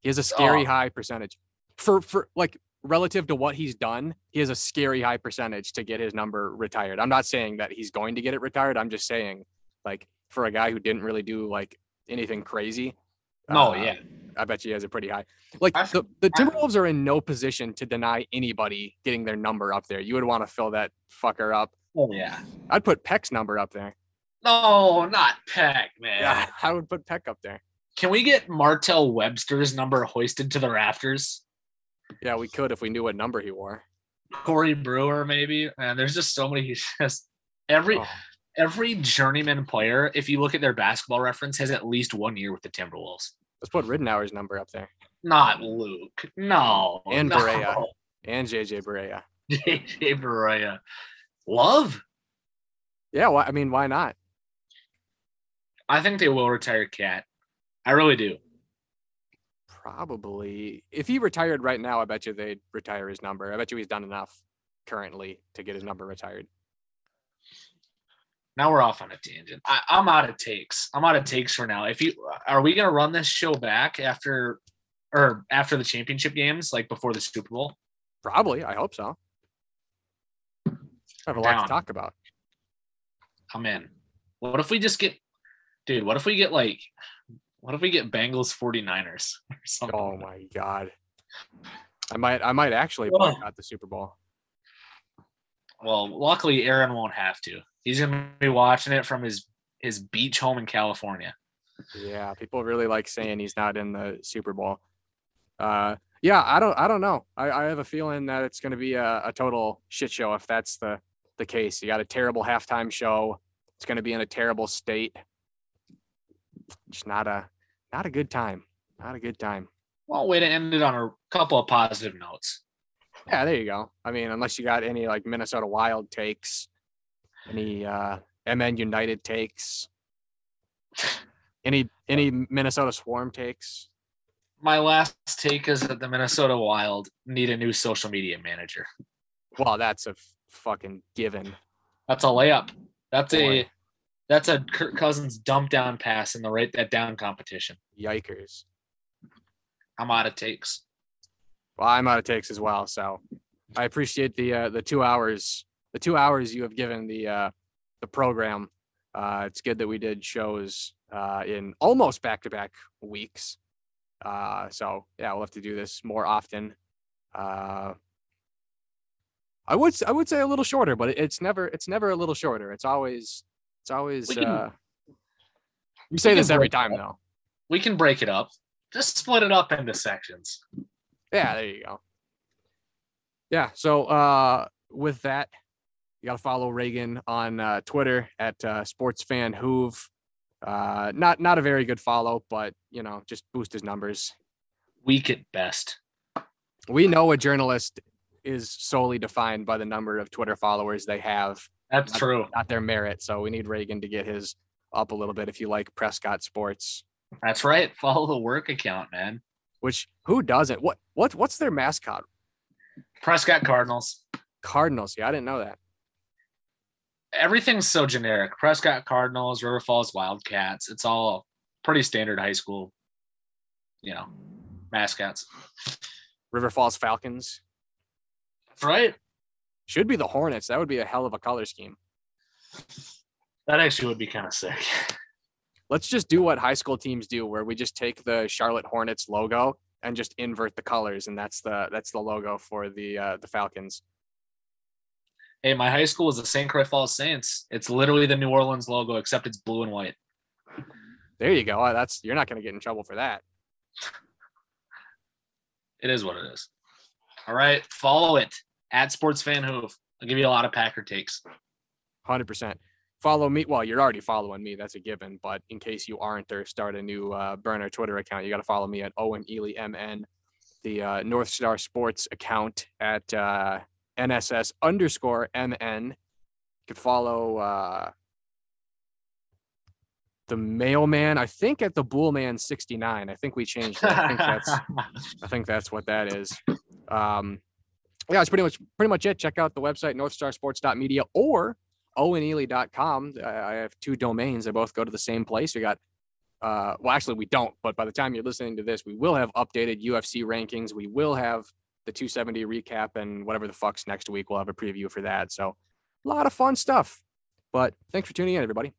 He has a scary Oh. high percentage for for like relative to what he's done. He has a scary high percentage to get his number retired. I'm not saying that he's going to get it retired. I'm just saying like for a guy who didn't really do like anything crazy. No, uh, yeah. I bet you he has a pretty high. Like I- the, the I- Timberwolves are in no position to deny anybody getting their number up there. You would want to fill that fucker up. Oh, yeah. I'd put Pek's number up there. No, not Pek, man. Yeah, I would put Pek up there. Can we get Martell Webster's number hoisted to the rafters? Yeah, we could if we knew what number he wore. Corey Brewer, maybe. And there's just so many. Just every Oh, every journeyman player, if you look at their basketball reference, has at least one year with the Timberwolves. let's put Ridnour's number up there Not Luke. No. And no. Barea. and JJ Barea. JJ Barea. Love. Yeah, why, I mean, why not? I think they will retire Cat. I really do. Probably. If he retired right now, I bet you they'd retire his number. I bet you he's done enough currently to get his number retired. Now we're off on a tangent. I, I'm out of takes. I'm out of takes for now. If you are we gonna run this show back after or after the championship games, like before the Super Bowl? Probably. I hope so. I have a lot Down. to talk about. I'm in. What if we just get dude, what if we get like what if we get Bengals 49ers or something? Oh my god. I might I might actually boycott the Super Bowl. Well, luckily Aaron won't have to. He's gonna be watching it from his his beach home in California. Yeah, people really like saying he's not in the Super Bowl. Uh, yeah, I don't, I don't know. I, I have a feeling that it's going to be a, a total shit show if that's the the case. You got a terrible halftime show. It's going to be in a terrible state. Just not a, not a good time. Not a good time. Well, way to end it on a couple of positive notes. Yeah, there you go. I mean, unless you got any like Minnesota Wild takes, any uh, MN United takes, any any Minnesota Swarm takes. My last take is that the Minnesota Wild need a new social media manager. Well, that's a fucking given. That's a layup. That's a Boy. That's a Kirk Cousins dump down pass in the right that down competition. Yikers. I'm out of takes. Well, I'm out of takes as well, so I appreciate the uh, the two hours the two hours you have given the uh, the program. Uh, it's good that we did shows uh, in almost back to back weeks. Uh, so yeah, we'll have to do this more often. Uh, I would I would say a little shorter, but it's never it's never a little shorter. It's always it's always. We can- uh, we say can this every time though. We can break it up. Just split it up into sections. Yeah, there you go. Yeah. So uh, with that, you got to follow Reagan on uh, Twitter at uh, SportsFanHoove. Uh, not not a very good follow, but you know, just boost his numbers. Weak at best. We know a journalist is solely defined by the number of Twitter followers they have, That's Not- true. not their merit. So we need Reagan to get his up a little bit if you like Prescott Sports. That's right. Follow the work account, man. Which who doesn't? What what what's their mascot? Prescott Cardinals. Cardinals. Yeah, I didn't know that. Everything's so generic. Prescott Cardinals, River Falls Wildcats. It's all pretty standard high school, you know, mascots. River Falls Falcons. That's right. Should be the Hornets. That would be a hell of a color scheme. That actually would be kind of sick. Let's just do what high school teams do, where we just take the Charlotte Hornets logo and just invert the colors, and that's the that's the logo for the uh, the Falcons. Hey, my high school is the St. Croix Falls Saints. It's literally the New Orleans logo, except it's blue and white. There you go. That's you're not going to get in trouble for that. It is what it is. All right, follow it at Sports Fan Hoof. I'll give you a lot of Packer takes. Hundred percent. Follow me. Well, you're already following me. That's a given. But in case you aren't or start a new uh, burner Twitter account, you got to follow me at Owen Ely MN, the uh, North Star Sports account at uh, NSS underscore MN. You can follow uh, the mailman. I think at the Bullman 69. I think we changed that. I think that's I think that's what that is. Um, yeah, that's pretty much pretty much it. Check out the website northstarsports.media or owenely.com. I I have two domains. They both go to the same place. We got uh well actually we don't, but by the time you're listening to this, we will have updated UFC rankings. We will have the 270 recap and whatever the fuck's next week. We'll have a preview for that. So a lot of fun stuff. But thanks for tuning in, everybody.